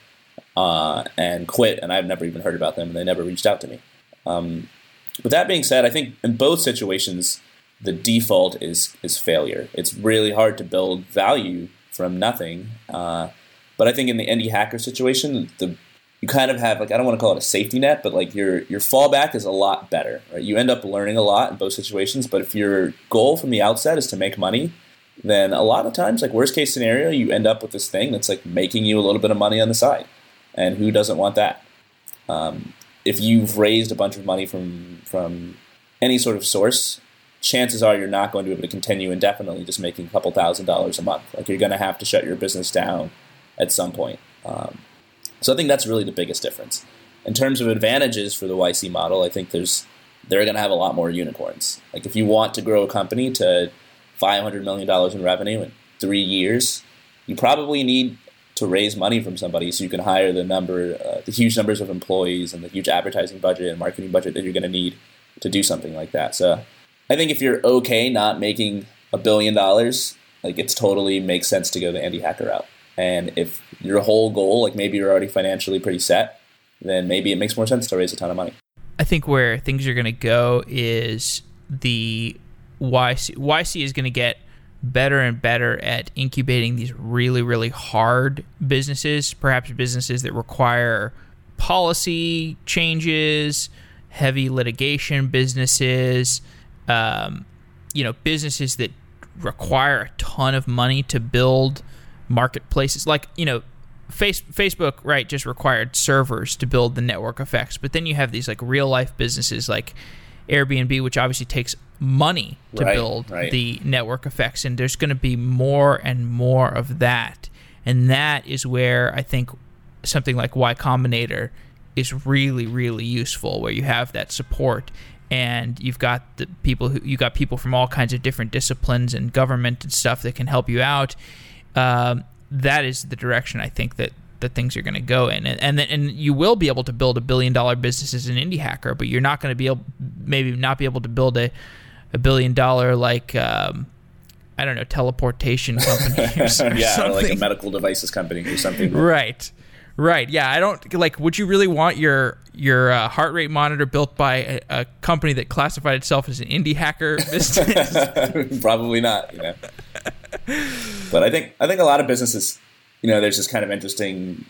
uh, and quit, and I've never even heard about them, and they never reached out to me. Um, but that being said, I think in both situations, the default is is failure. It's really hard to build value from nothing. Uh, but I think in the indie hacker situation, the you kind of have like I don't want to call it a safety net, but like your your fallback is a lot better. Right? You end up learning a lot in both situations. But if your goal from the outset is to make money, then a lot of times, like worst case scenario, you end up with this thing that's like making you a little bit of money on the side, and who doesn't want that? Um, if you've raised a bunch of money from from any sort of source, chances are you're not going to be able to continue indefinitely just making a couple thousand dollars a month. Like you're going to have to shut your business down at some point. Um, so I think that's really the biggest difference. In terms of advantages for the YC model, I think there's they're going to have a lot more unicorns. Like if you want to grow a company to 500 million dollars in revenue in three years, you probably need to raise money from somebody so you can hire the number, uh, the huge numbers of employees and the huge advertising budget and marketing budget that you're going to need to do something like that. So I think if you're okay not making a billion dollars, like it's totally makes sense to go the indie hacker route. And if your whole goal, like maybe you're already financially pretty set, then maybe it makes more sense to raise a ton of money.
I think where things are going to go is the YC YC is going to get better and better at incubating these really really hard businesses, perhaps businesses that require policy changes, heavy litigation businesses, um, you know, businesses that require a ton of money to build marketplaces. Like, you know, Face, Facebook, right, just required servers to build the network effects. But then you have these like real life businesses like Airbnb, which obviously takes money to
Right,
build
right.
the network effects. And there's going to be more and more of that. And that is where I think something like Y Combinator is really, really useful, where you have that support and you've got the people who you got people from all kinds of different disciplines and government and stuff that can help you out. Um, that is the direction I think that that things are going to go in, and and, then, and you will be able to build a billion dollar business as an indie hacker, but you're not going to be able, maybe not be able to build a a billion dollar like um, I don't know teleportation company or or
yeah, or like a medical devices company or something.
Right. Right. Yeah. I don't like. Would you really want your your uh, heart rate monitor built by a, a company that classified itself as an indie hacker business?
Probably not, you know. but I think I think a lot of businesses, you know, there's this kind of interesting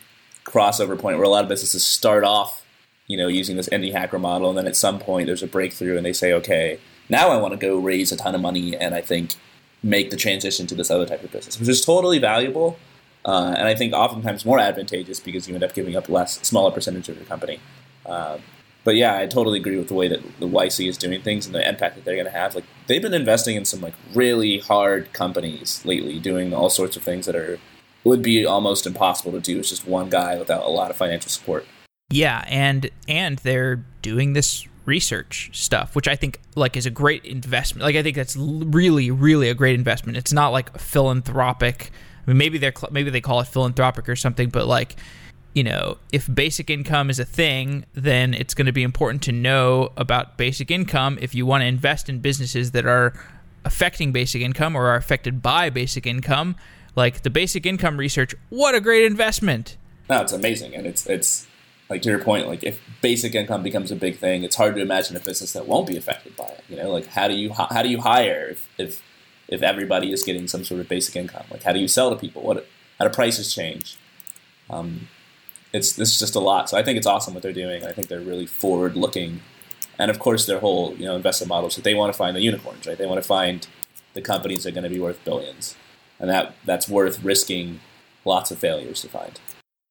crossover point where a lot of businesses start off, you know, using this indie hacker model, and then at some point there's a breakthrough, and they say, okay, now I want to go raise a ton of money, and I think make the transition to this other type of business, which is totally valuable, uh, and I think oftentimes more advantageous because you end up giving up less, smaller percentage of your company. Uh, but yeah, I totally agree with the way that the YC is doing things and the impact that they're going to have. Like they've been investing in some like really hard companies lately, doing all sorts of things that are would be almost impossible to do as just one guy without a lot of financial support.
yeah, and and they're doing this research stuff, which I think like is a great investment. Like I think that's really really a great investment. It's not like philanthropic. I mean, maybe they're maybe they call it philanthropic or something, but like you know, if basic income is a thing, then it's going to be important to know about basic income if you want to invest in businesses that are affecting basic income or are affected by basic income. Like the basic income research, what a great investment.
No, it's amazing, and it's it's like to your point. Like if basic income becomes a big thing, it's hard to imagine a business that won't be affected by it. You know, like how do you how do you hire if if, if everybody is getting some sort of basic income? Like how do you sell to people? What how do prices change? Um, it's this is just a lot. So I think it's awesome what they're doing. I think they're really forward looking, and of course their whole you know investment model. So they want to find the unicorns, right? They want to find the companies that are going to be worth billions, and that that's worth risking lots of failures to find.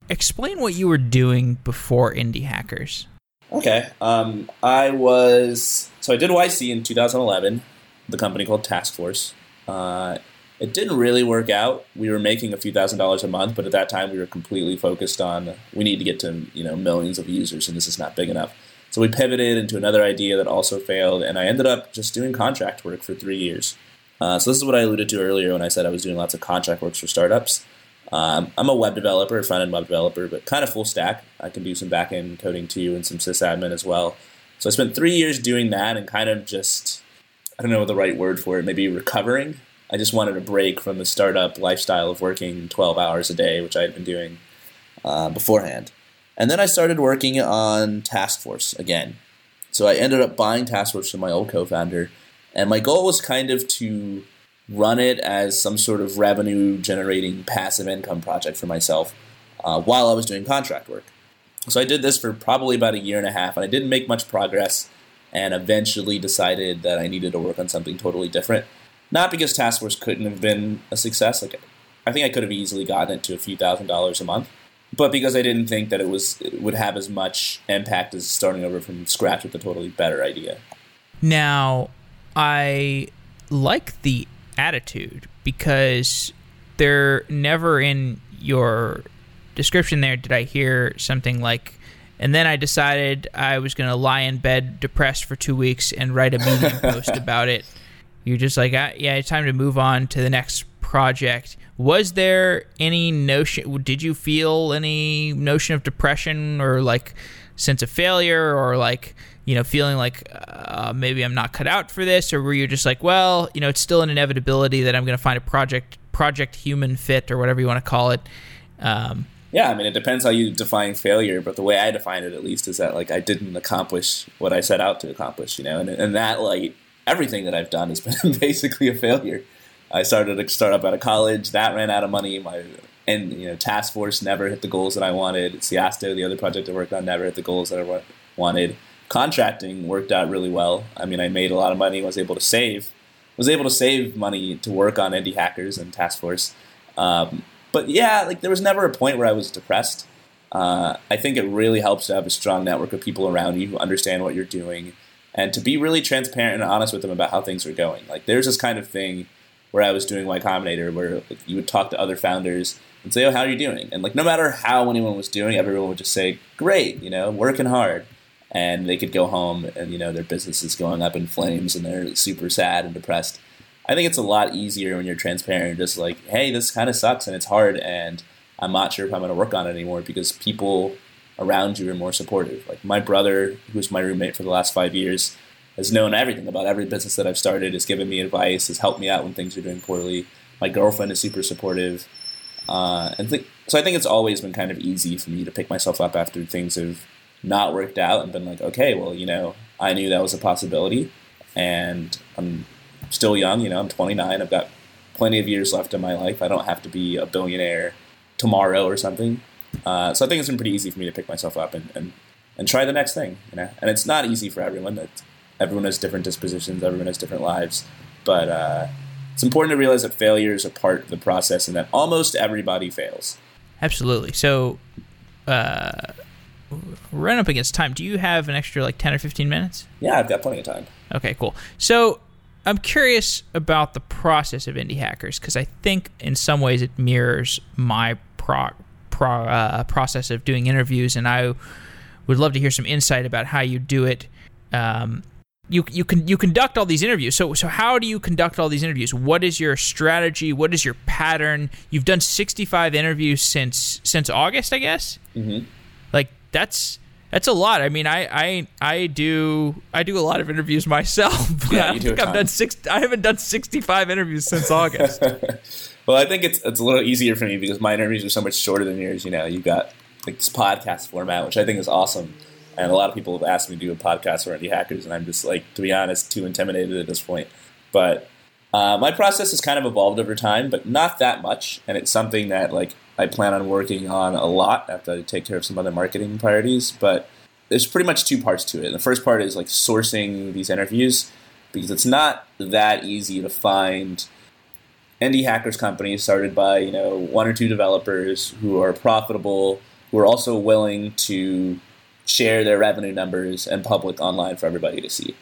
Explain what you were doing before Indie Hackers.
Okay. Um, I was so I did YC in 2011, the company called Task Force. Uh, it didn't really work out. We were making a few thousand dollars a month, but at that time we were completely focused on we need to get to you know millions of users, and this is not big enough. So we pivoted into another idea that also failed, and I ended up just doing contract work for three years. Uh, so this is what I alluded to earlier when I said I was doing lots of contract works for startups. Um, I'm a web developer, front end web developer, but kind of full stack. I can do some back end coding too and some sysadmin as well. So I spent three years doing that and kind of just, I don't know the right word for it, maybe recovering. I just wanted a break from the startup lifestyle of working 12 hours a day, which I had been doing uh, beforehand. And then I started working on Task Force again. So I ended up buying Task Force from my old co founder. And my goal was kind of to run it as some sort of revenue generating passive income project for myself uh, while I was doing contract work. So I did this for probably about a year and a half, and I didn't make much progress, and eventually decided that I needed to work on something totally different. Not because Task Force couldn't have been a success, like I think I could have easily gotten it to a few thousand dollars a month, but because I didn't think that it was it would have as much impact as starting over from scratch with a totally better idea.
Now, I like the attitude because they're never in your description there did I hear something like and then I decided I was going to lie in bed depressed for 2 weeks and write a medium post about it. You're just like, ah, yeah, it's time to move on to the next project. Was there any notion did you feel any notion of depression or like sense of failure or like you know feeling like uh, maybe i'm not cut out for this or were you just like well you know it's still an inevitability that i'm going to find a project project human fit or whatever you want to call it um,
Yeah, I mean, it depends how you define failure, but the way I define it, at least, is that like I didn't accomplish what I set out to accomplish. You know, and in that light, everything that I've done has been basically a failure. I started a startup out of college that ran out of money. My and you know, Task Force never hit the goals that I wanted. Siasto, the other project I worked on, never hit the goals that I wanted. Contracting worked out really well. I mean, I made a lot of money. Was able to save, was able to save money to work on Indie Hackers and Task Force. Um, but yeah, like there was never a point where I was depressed. Uh, I think it really helps to have a strong network of people around you who understand what you're doing and to be really transparent and honest with them about how things were going. Like there's this kind of thing where I was doing Y Combinator where like, you would talk to other founders and say, "Oh, how are you doing?" And like no matter how anyone was doing, everyone would just say, "Great, you know, working hard." And they could go home and you know their business is going up in flames and they're super sad and depressed. I think it's a lot easier when you're transparent, just like, "Hey, this kind of sucks and it's hard and I'm not sure if I'm going to work on it anymore because people around you are more supportive. Like my brother, who's my roommate for the last five years, has known everything about every business that I've started, has given me advice, has helped me out when things are doing poorly. My girlfriend is super supportive. Uh, and th- so I think it's always been kind of easy for me to pick myself up after things have not worked out and been like, okay, well, you know, I knew that was a possibility, and I'm still young. You know, I'm 29. I've got plenty of years left in my life. I don't have to be a billionaire tomorrow or something. Uh, so I think it's been pretty easy for me to pick myself up and, and, and try the next thing. You know, and it's not easy for everyone. That everyone has different dispositions. Everyone has different lives, but uh, it's important to realize that failures are part of the process and that almost everybody fails.
Absolutely. So, uh, we're up against time. Do you have an extra like ten or fifteen minutes?
Yeah, I've got plenty of time.
Okay, cool. So I'm curious about the process of indie hackers because I think in some ways it mirrors my pro, pro uh, process of doing interviews, and I would love to hear some insight about how you do it. Um, you you can you conduct all these interviews. So so how do you conduct all these interviews? What is your strategy? What is your pattern? You've done 65 interviews since since August, I guess.
Mm-hmm.
Like that's that's a lot. I mean, I, I I do I do a lot of interviews myself.
Yeah,
I
you do
think I've done six. I haven't done sixty five interviews since August.
Well, I think it's it's a little easier for me because my interviews are so much shorter than yours. You know, you've got like this podcast format, which I think is awesome. And a lot of people have asked me to do a podcast for indie hackers, and I'm just like, to be honest, too intimidated at this point. But uh, my process has kind of evolved over time, but not that much. And it's something that like I plan on working on a lot after I take care of some other marketing priorities. But there's pretty much two parts to it. The first part is like sourcing these interviews because it's not that easy to find indie hackers companies started by you know one or two developers who are profitable, who are also willing to share their revenue numbers and public online for everybody to see.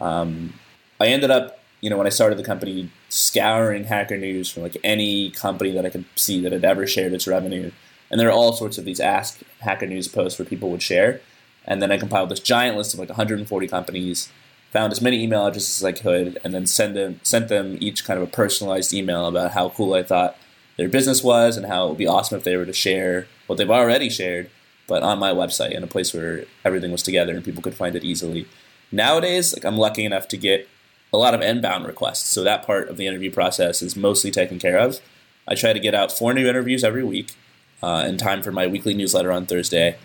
Um, I ended up, you know, when I started the company, scouring Hacker News from like any company that I could see that had ever shared its revenue, and there are all sorts of these Ask Hacker News posts where people would share, and then I compiled this giant list of like 140 companies, found as many email addresses as I could, and then send them sent them each kind of a personalized email about how cool I thought their business was and how it would be awesome if they were to share what they've already shared, but on my website in a place where everything was together and people could find it easily. Nowadays, like I'm lucky enough to get a lot of inbound requests, so that part of the interview process is mostly taken care of. I try to get out four new interviews every week uh, in time for my weekly newsletter on Thursday,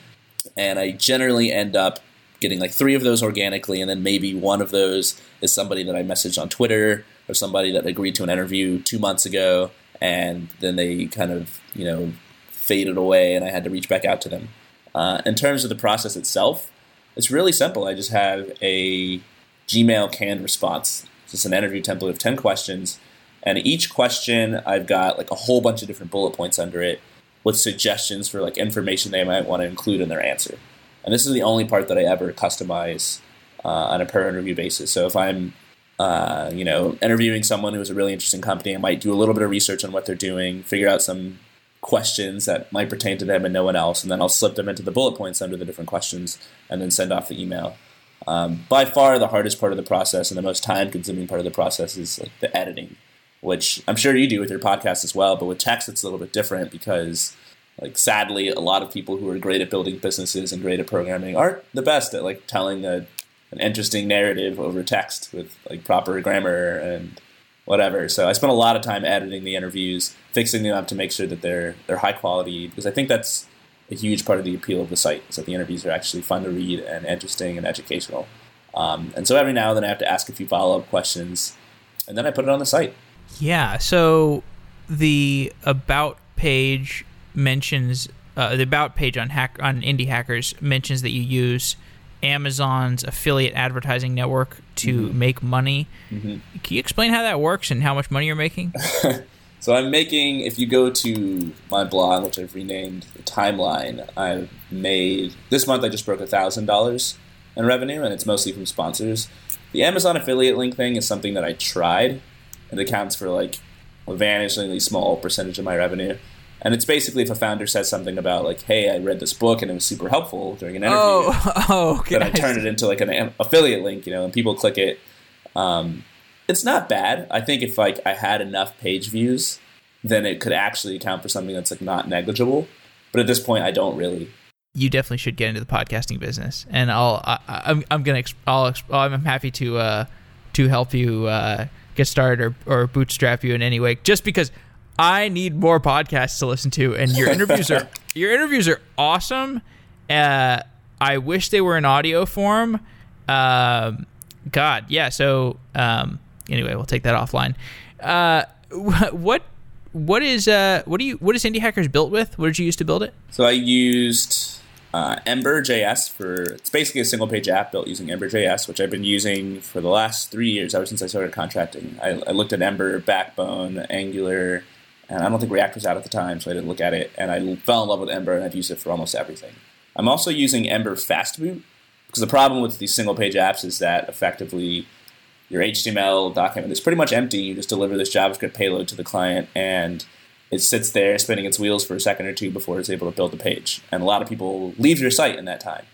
and I generally end up getting like three of those organically, and then maybe one of those is somebody that I messaged on Twitter or somebody that agreed to an interview two months ago, and then they kind of you know faded away, and I had to reach back out to them. Uh, in terms of the process itself, it's really simple. I just have a Gmail canned response. It's just an interview template of 10 questions. And each question, I've got like a whole bunch of different bullet points under it with suggestions for like information they might want to include in their answer. And this is the only part that I ever customize uh, on a per interview basis. So if I'm, uh, you know, interviewing someone who's a really interesting company, I might do a little bit of research on what they're doing, figure out some questions that might pertain to them and no one else, and then I'll slip them into the bullet points under the different questions, and then send off the email. Um, by far, the hardest part of the process and the most time-consuming part of the process is like the editing, which I'm sure you do with your podcast as well. But with text, it's a little bit different because, like, sadly, a lot of people who are great at building businesses and great at programming aren't the best at like telling a, an interesting narrative over text with like proper grammar and whatever. So I spent a lot of time editing the interviews, fixing them up to make sure that they're they're high quality because I think that's a huge part of the appeal of the site is that the interviews are actually fun to read and interesting and educational. Um, and so every now and then I have to ask a few follow up questions, and then I put it on the site.
Yeah. So the about page mentions uh, the about page on hack on indie hackers mentions that you use Amazon's affiliate advertising network to mm-hmm. make money. Mm-hmm. Can you explain how that works and how much money you're making?
so I'm making. If you go to my blog, which I've renamed the Timeline, I've made this month. I just broke a thousand dollars in revenue, and it's mostly from sponsors. The Amazon affiliate link thing is something that I tried. It accounts for like a vanishingly small percentage of my revenue. And it's basically if a founder says something about like, "Hey, I read this book and it was super helpful during an interview,"
oh, oh okay.
then I turn it into like an affiliate link, you know, and people click it. Um, it's not bad. I think if like I had enough page views, then it could actually account for something that's like not negligible. But at this point, I don't really.
You definitely should get into the podcasting business, and I'll I, am I'm, I'm gonna I'll I'm happy to uh to help you uh get started or or bootstrap you in any way, just because I need more podcasts to listen to, and your interviews are your interviews are awesome. Uh, I wish they were in audio form. Um, God, yeah. So um, anyway, we'll take that offline. Uh, what what is uh, what do you what is Indie Hackers built with? What did you use to build it?
So I used uh, Ember.js for it's basically a single page app built using Ember.js, which I've been using for the last three years, ever since I started contracting. I, I looked at Ember, Backbone, Angular, and I don't think React was out at the time, so I didn't look at it. And I fell in love with Ember, and I've used it for almost everything. I'm also using Ember Fastboot because the problem with these single page apps is that effectively your HTML document is pretty much empty. You just deliver this JavaScript payload to the client, and it sits there spinning its wheels for a second or two before it's able to build the page. And a lot of people leave your site in that time.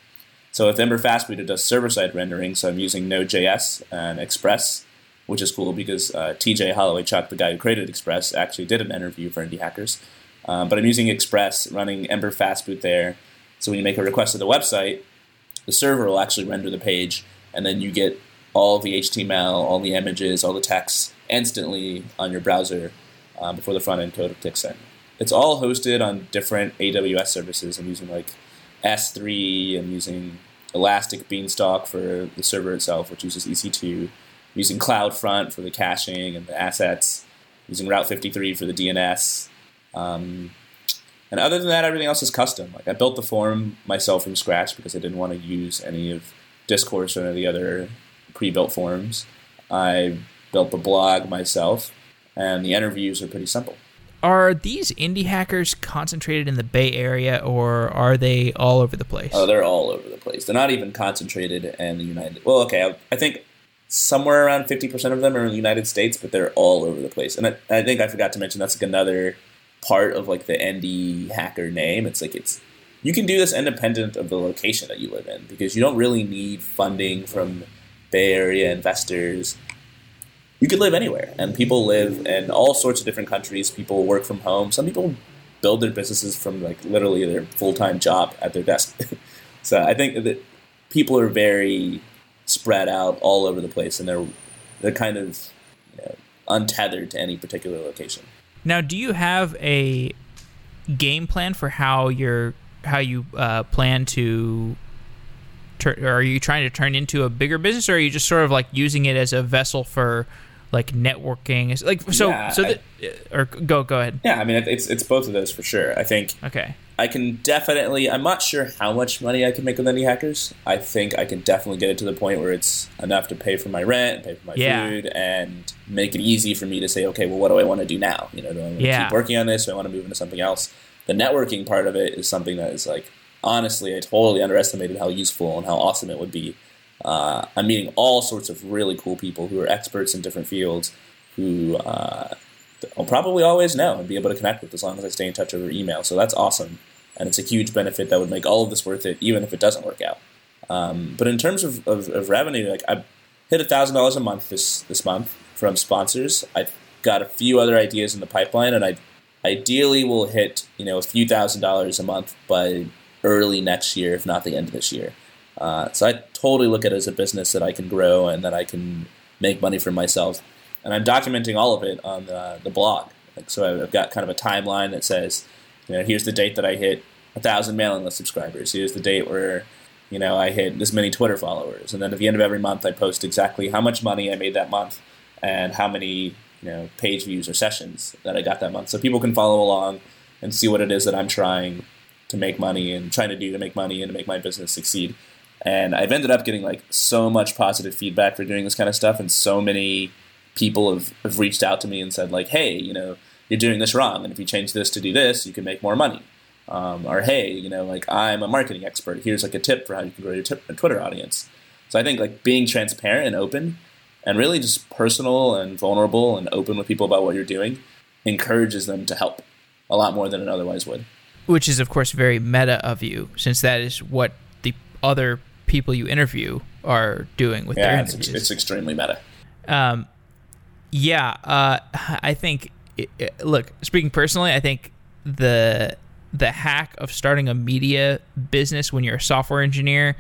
So with Ember Fastboot, it does server side rendering. So I'm using Node.js and Express which is cool because uh, TJ Holowaychuk, the guy who created Express, actually did an interview for Indie Hackers. Um, but I'm using Express, running Ember Fastboot there. So when you make a request to the website, the server will actually render the page, and then you get all the HTML, all the images, all the text instantly on your browser um, before the front end code kicks in. It's all hosted on different AWS services. I'm using like S3, I'm using Elastic Beanstalk for the server itself, which uses EC2 using CloudFront for the caching and the assets, using Route 53 for the DNS. Um, and other than that, everything else is custom. Like I built the forum myself from scratch because I didn't want to use any of Discourse or any of the other pre-built forms. I built the blog myself, and the interviews are pretty simple.
Are these indie hackers concentrated in the Bay Area, or are they all over the place?
Oh, they're all over the place. They're not even concentrated in the United. Well, okay, I, I think somewhere around 50% of them are in the United States, but they're all over the place. And I, I think I forgot to mention that's like another part of like the indie hacker name. It's like it's you can do this independent of the location that you live in because you don't really need funding from Bay Area investors. You could live anywhere, and people live in all sorts of different countries. People work from home. Some people build their businesses from like literally their full time job at their desk. so I think that people are very spread out all over the place, and they're they're kind of you know, untethered to any particular location.
Now, do you have a game plan for how you're how you uh, plan to turn? Are you trying to turn into a bigger business, or are you just sort of like using it as a vessel for like networking? Like so, yeah, so that, or go go ahead.
Yeah, I mean it's it's both of those for sure. I think.
Okay.
I can definitely. I'm not sure how much money I can make with Indie Hackers. I think I can definitely get it to the point where it's enough to pay for my rent, pay for my yeah. food, and make it easy for me to say, okay, well, what do I want to do now? You know, do I want to yeah. keep working on this? Do I want to move into something else? The networking part of it is something that is like, honestly, I totally underestimated how useful and how awesome it would be. Uh, I'm meeting all sorts of really cool people who are experts in different fields who uh, I'll probably always know and be able to connect with as long as I stay in touch over email. So that's awesome. And it's a huge benefit that would make all of this worth it, even if it doesn't work out. Um, but in terms of, of, of revenue, like I hit a thousand dollars a month this this month from sponsors. I've got a few other ideas in the pipeline, and I ideally will hit you know a few thousand dollars a month by early next year, if not the end of this year. Uh, so I totally look at it as a business that I can grow and that I can make money for myself and I'm documenting all of it on the, the blog. Like, so I've got kind of a timeline that says, you know, here's the date that I hit a thousand mailing list subscribers. Here's the date where, you know, I hit this many Twitter followers, and then at the end of every month, I post exactly how much money I made that month and how many you know page views or sessions that I got that month, so people can follow along and see what it is that I'm trying to make money and trying to do to make money and to make my business succeed. And I've ended up getting like so much positive feedback for doing this kind of stuff, and so many people have, have reached out to me and said like, hey, you know, you're doing this wrong, and if you change this to do this, you can make more money. Um, or hey, you know, like I'm a marketing expert. Here's like a tip for how you can grow your t- Twitter audience. So I think like being transparent and open, and really just personal and vulnerable and open with people about what you're doing, encourages them to help a lot more than it otherwise would.
Which is, of course, very meta of you, since that is what the other people you interview are doing with
yeah,
their
it's, it's extremely meta.
Um, yeah, uh, I think. It, it, look, speaking personally, I think the the hack of starting a media business when you're a software engineer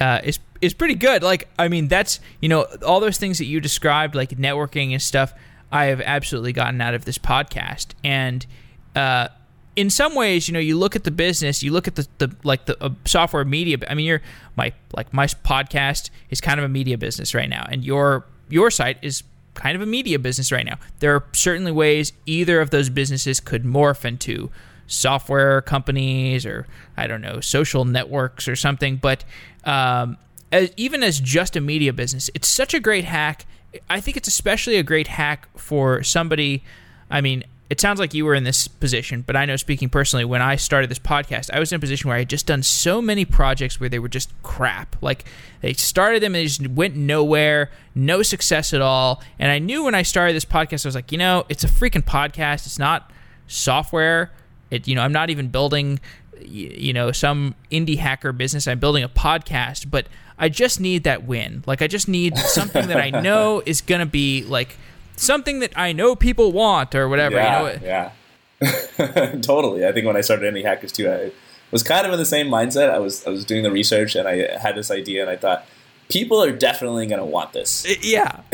uh, is is pretty good. Like, I mean, that's you know all those things that you described, like networking and stuff. I have absolutely gotten out of this podcast, and uh, in some ways, you know, you look at the business, you look at the, the like the uh, software media. I mean, you're my like my podcast is kind of a media business right now, and your your site is kind of a media business right now. There are certainly ways either of those businesses could morph into software companies or I don't know social networks or something. But um, as, even as just a media business, it's such a great hack. I think it's especially a great hack for somebody. I mean, it sounds like you were in this position, but I know speaking personally, when I started this podcast, I was in a position where I had just done so many projects where they were just crap. Like they started them and they just went nowhere, no success at all. And I knew when I started this podcast, I was like, you know, it's a freaking podcast. It's not software. It, you know, I'm not even building, you know, some indie hacker business. I'm building a podcast, but I just need that win. Like I just need something that I know is going to be like something that I know people want or whatever.
Yeah,
you know?
yeah. totally. I think when I started Indie Hackers too, I was kind of in the same mindset. I was I was doing the research and I had this idea and I thought people are definitely going to want this.
Yeah.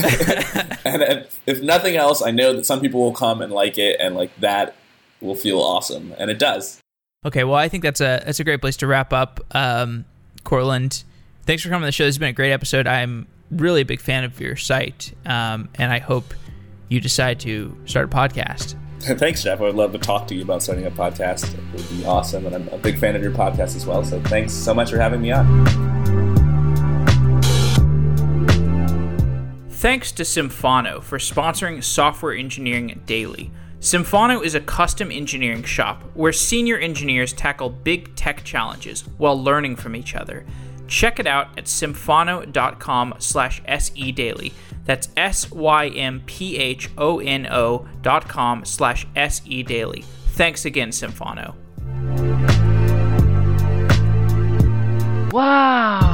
and if, if nothing else, I know that some people will come and like it and like that will feel awesome, and it does.
Okay, well, I think that's a that's a great place to wrap up. Um, thanks for coming on the show. This has been a great episode. I'm really a big fan of your site, um, and I hope you decide to start a podcast.
thanks, Jeff. I would love to talk to you about starting a podcast. It would be awesome, and I'm a big fan of your podcast as well. So thanks so much for having me on.
Thanks to Symphono for sponsoring Software Engineering Daily. Symphono is a custom engineering shop where senior engineers tackle big tech challenges while learning from each other. Check it out at symphono.com slash sedaily. That's S-Y-M-P-H-O-N-O dot com slash sedaily. Thanks again, Symphono.
Wow!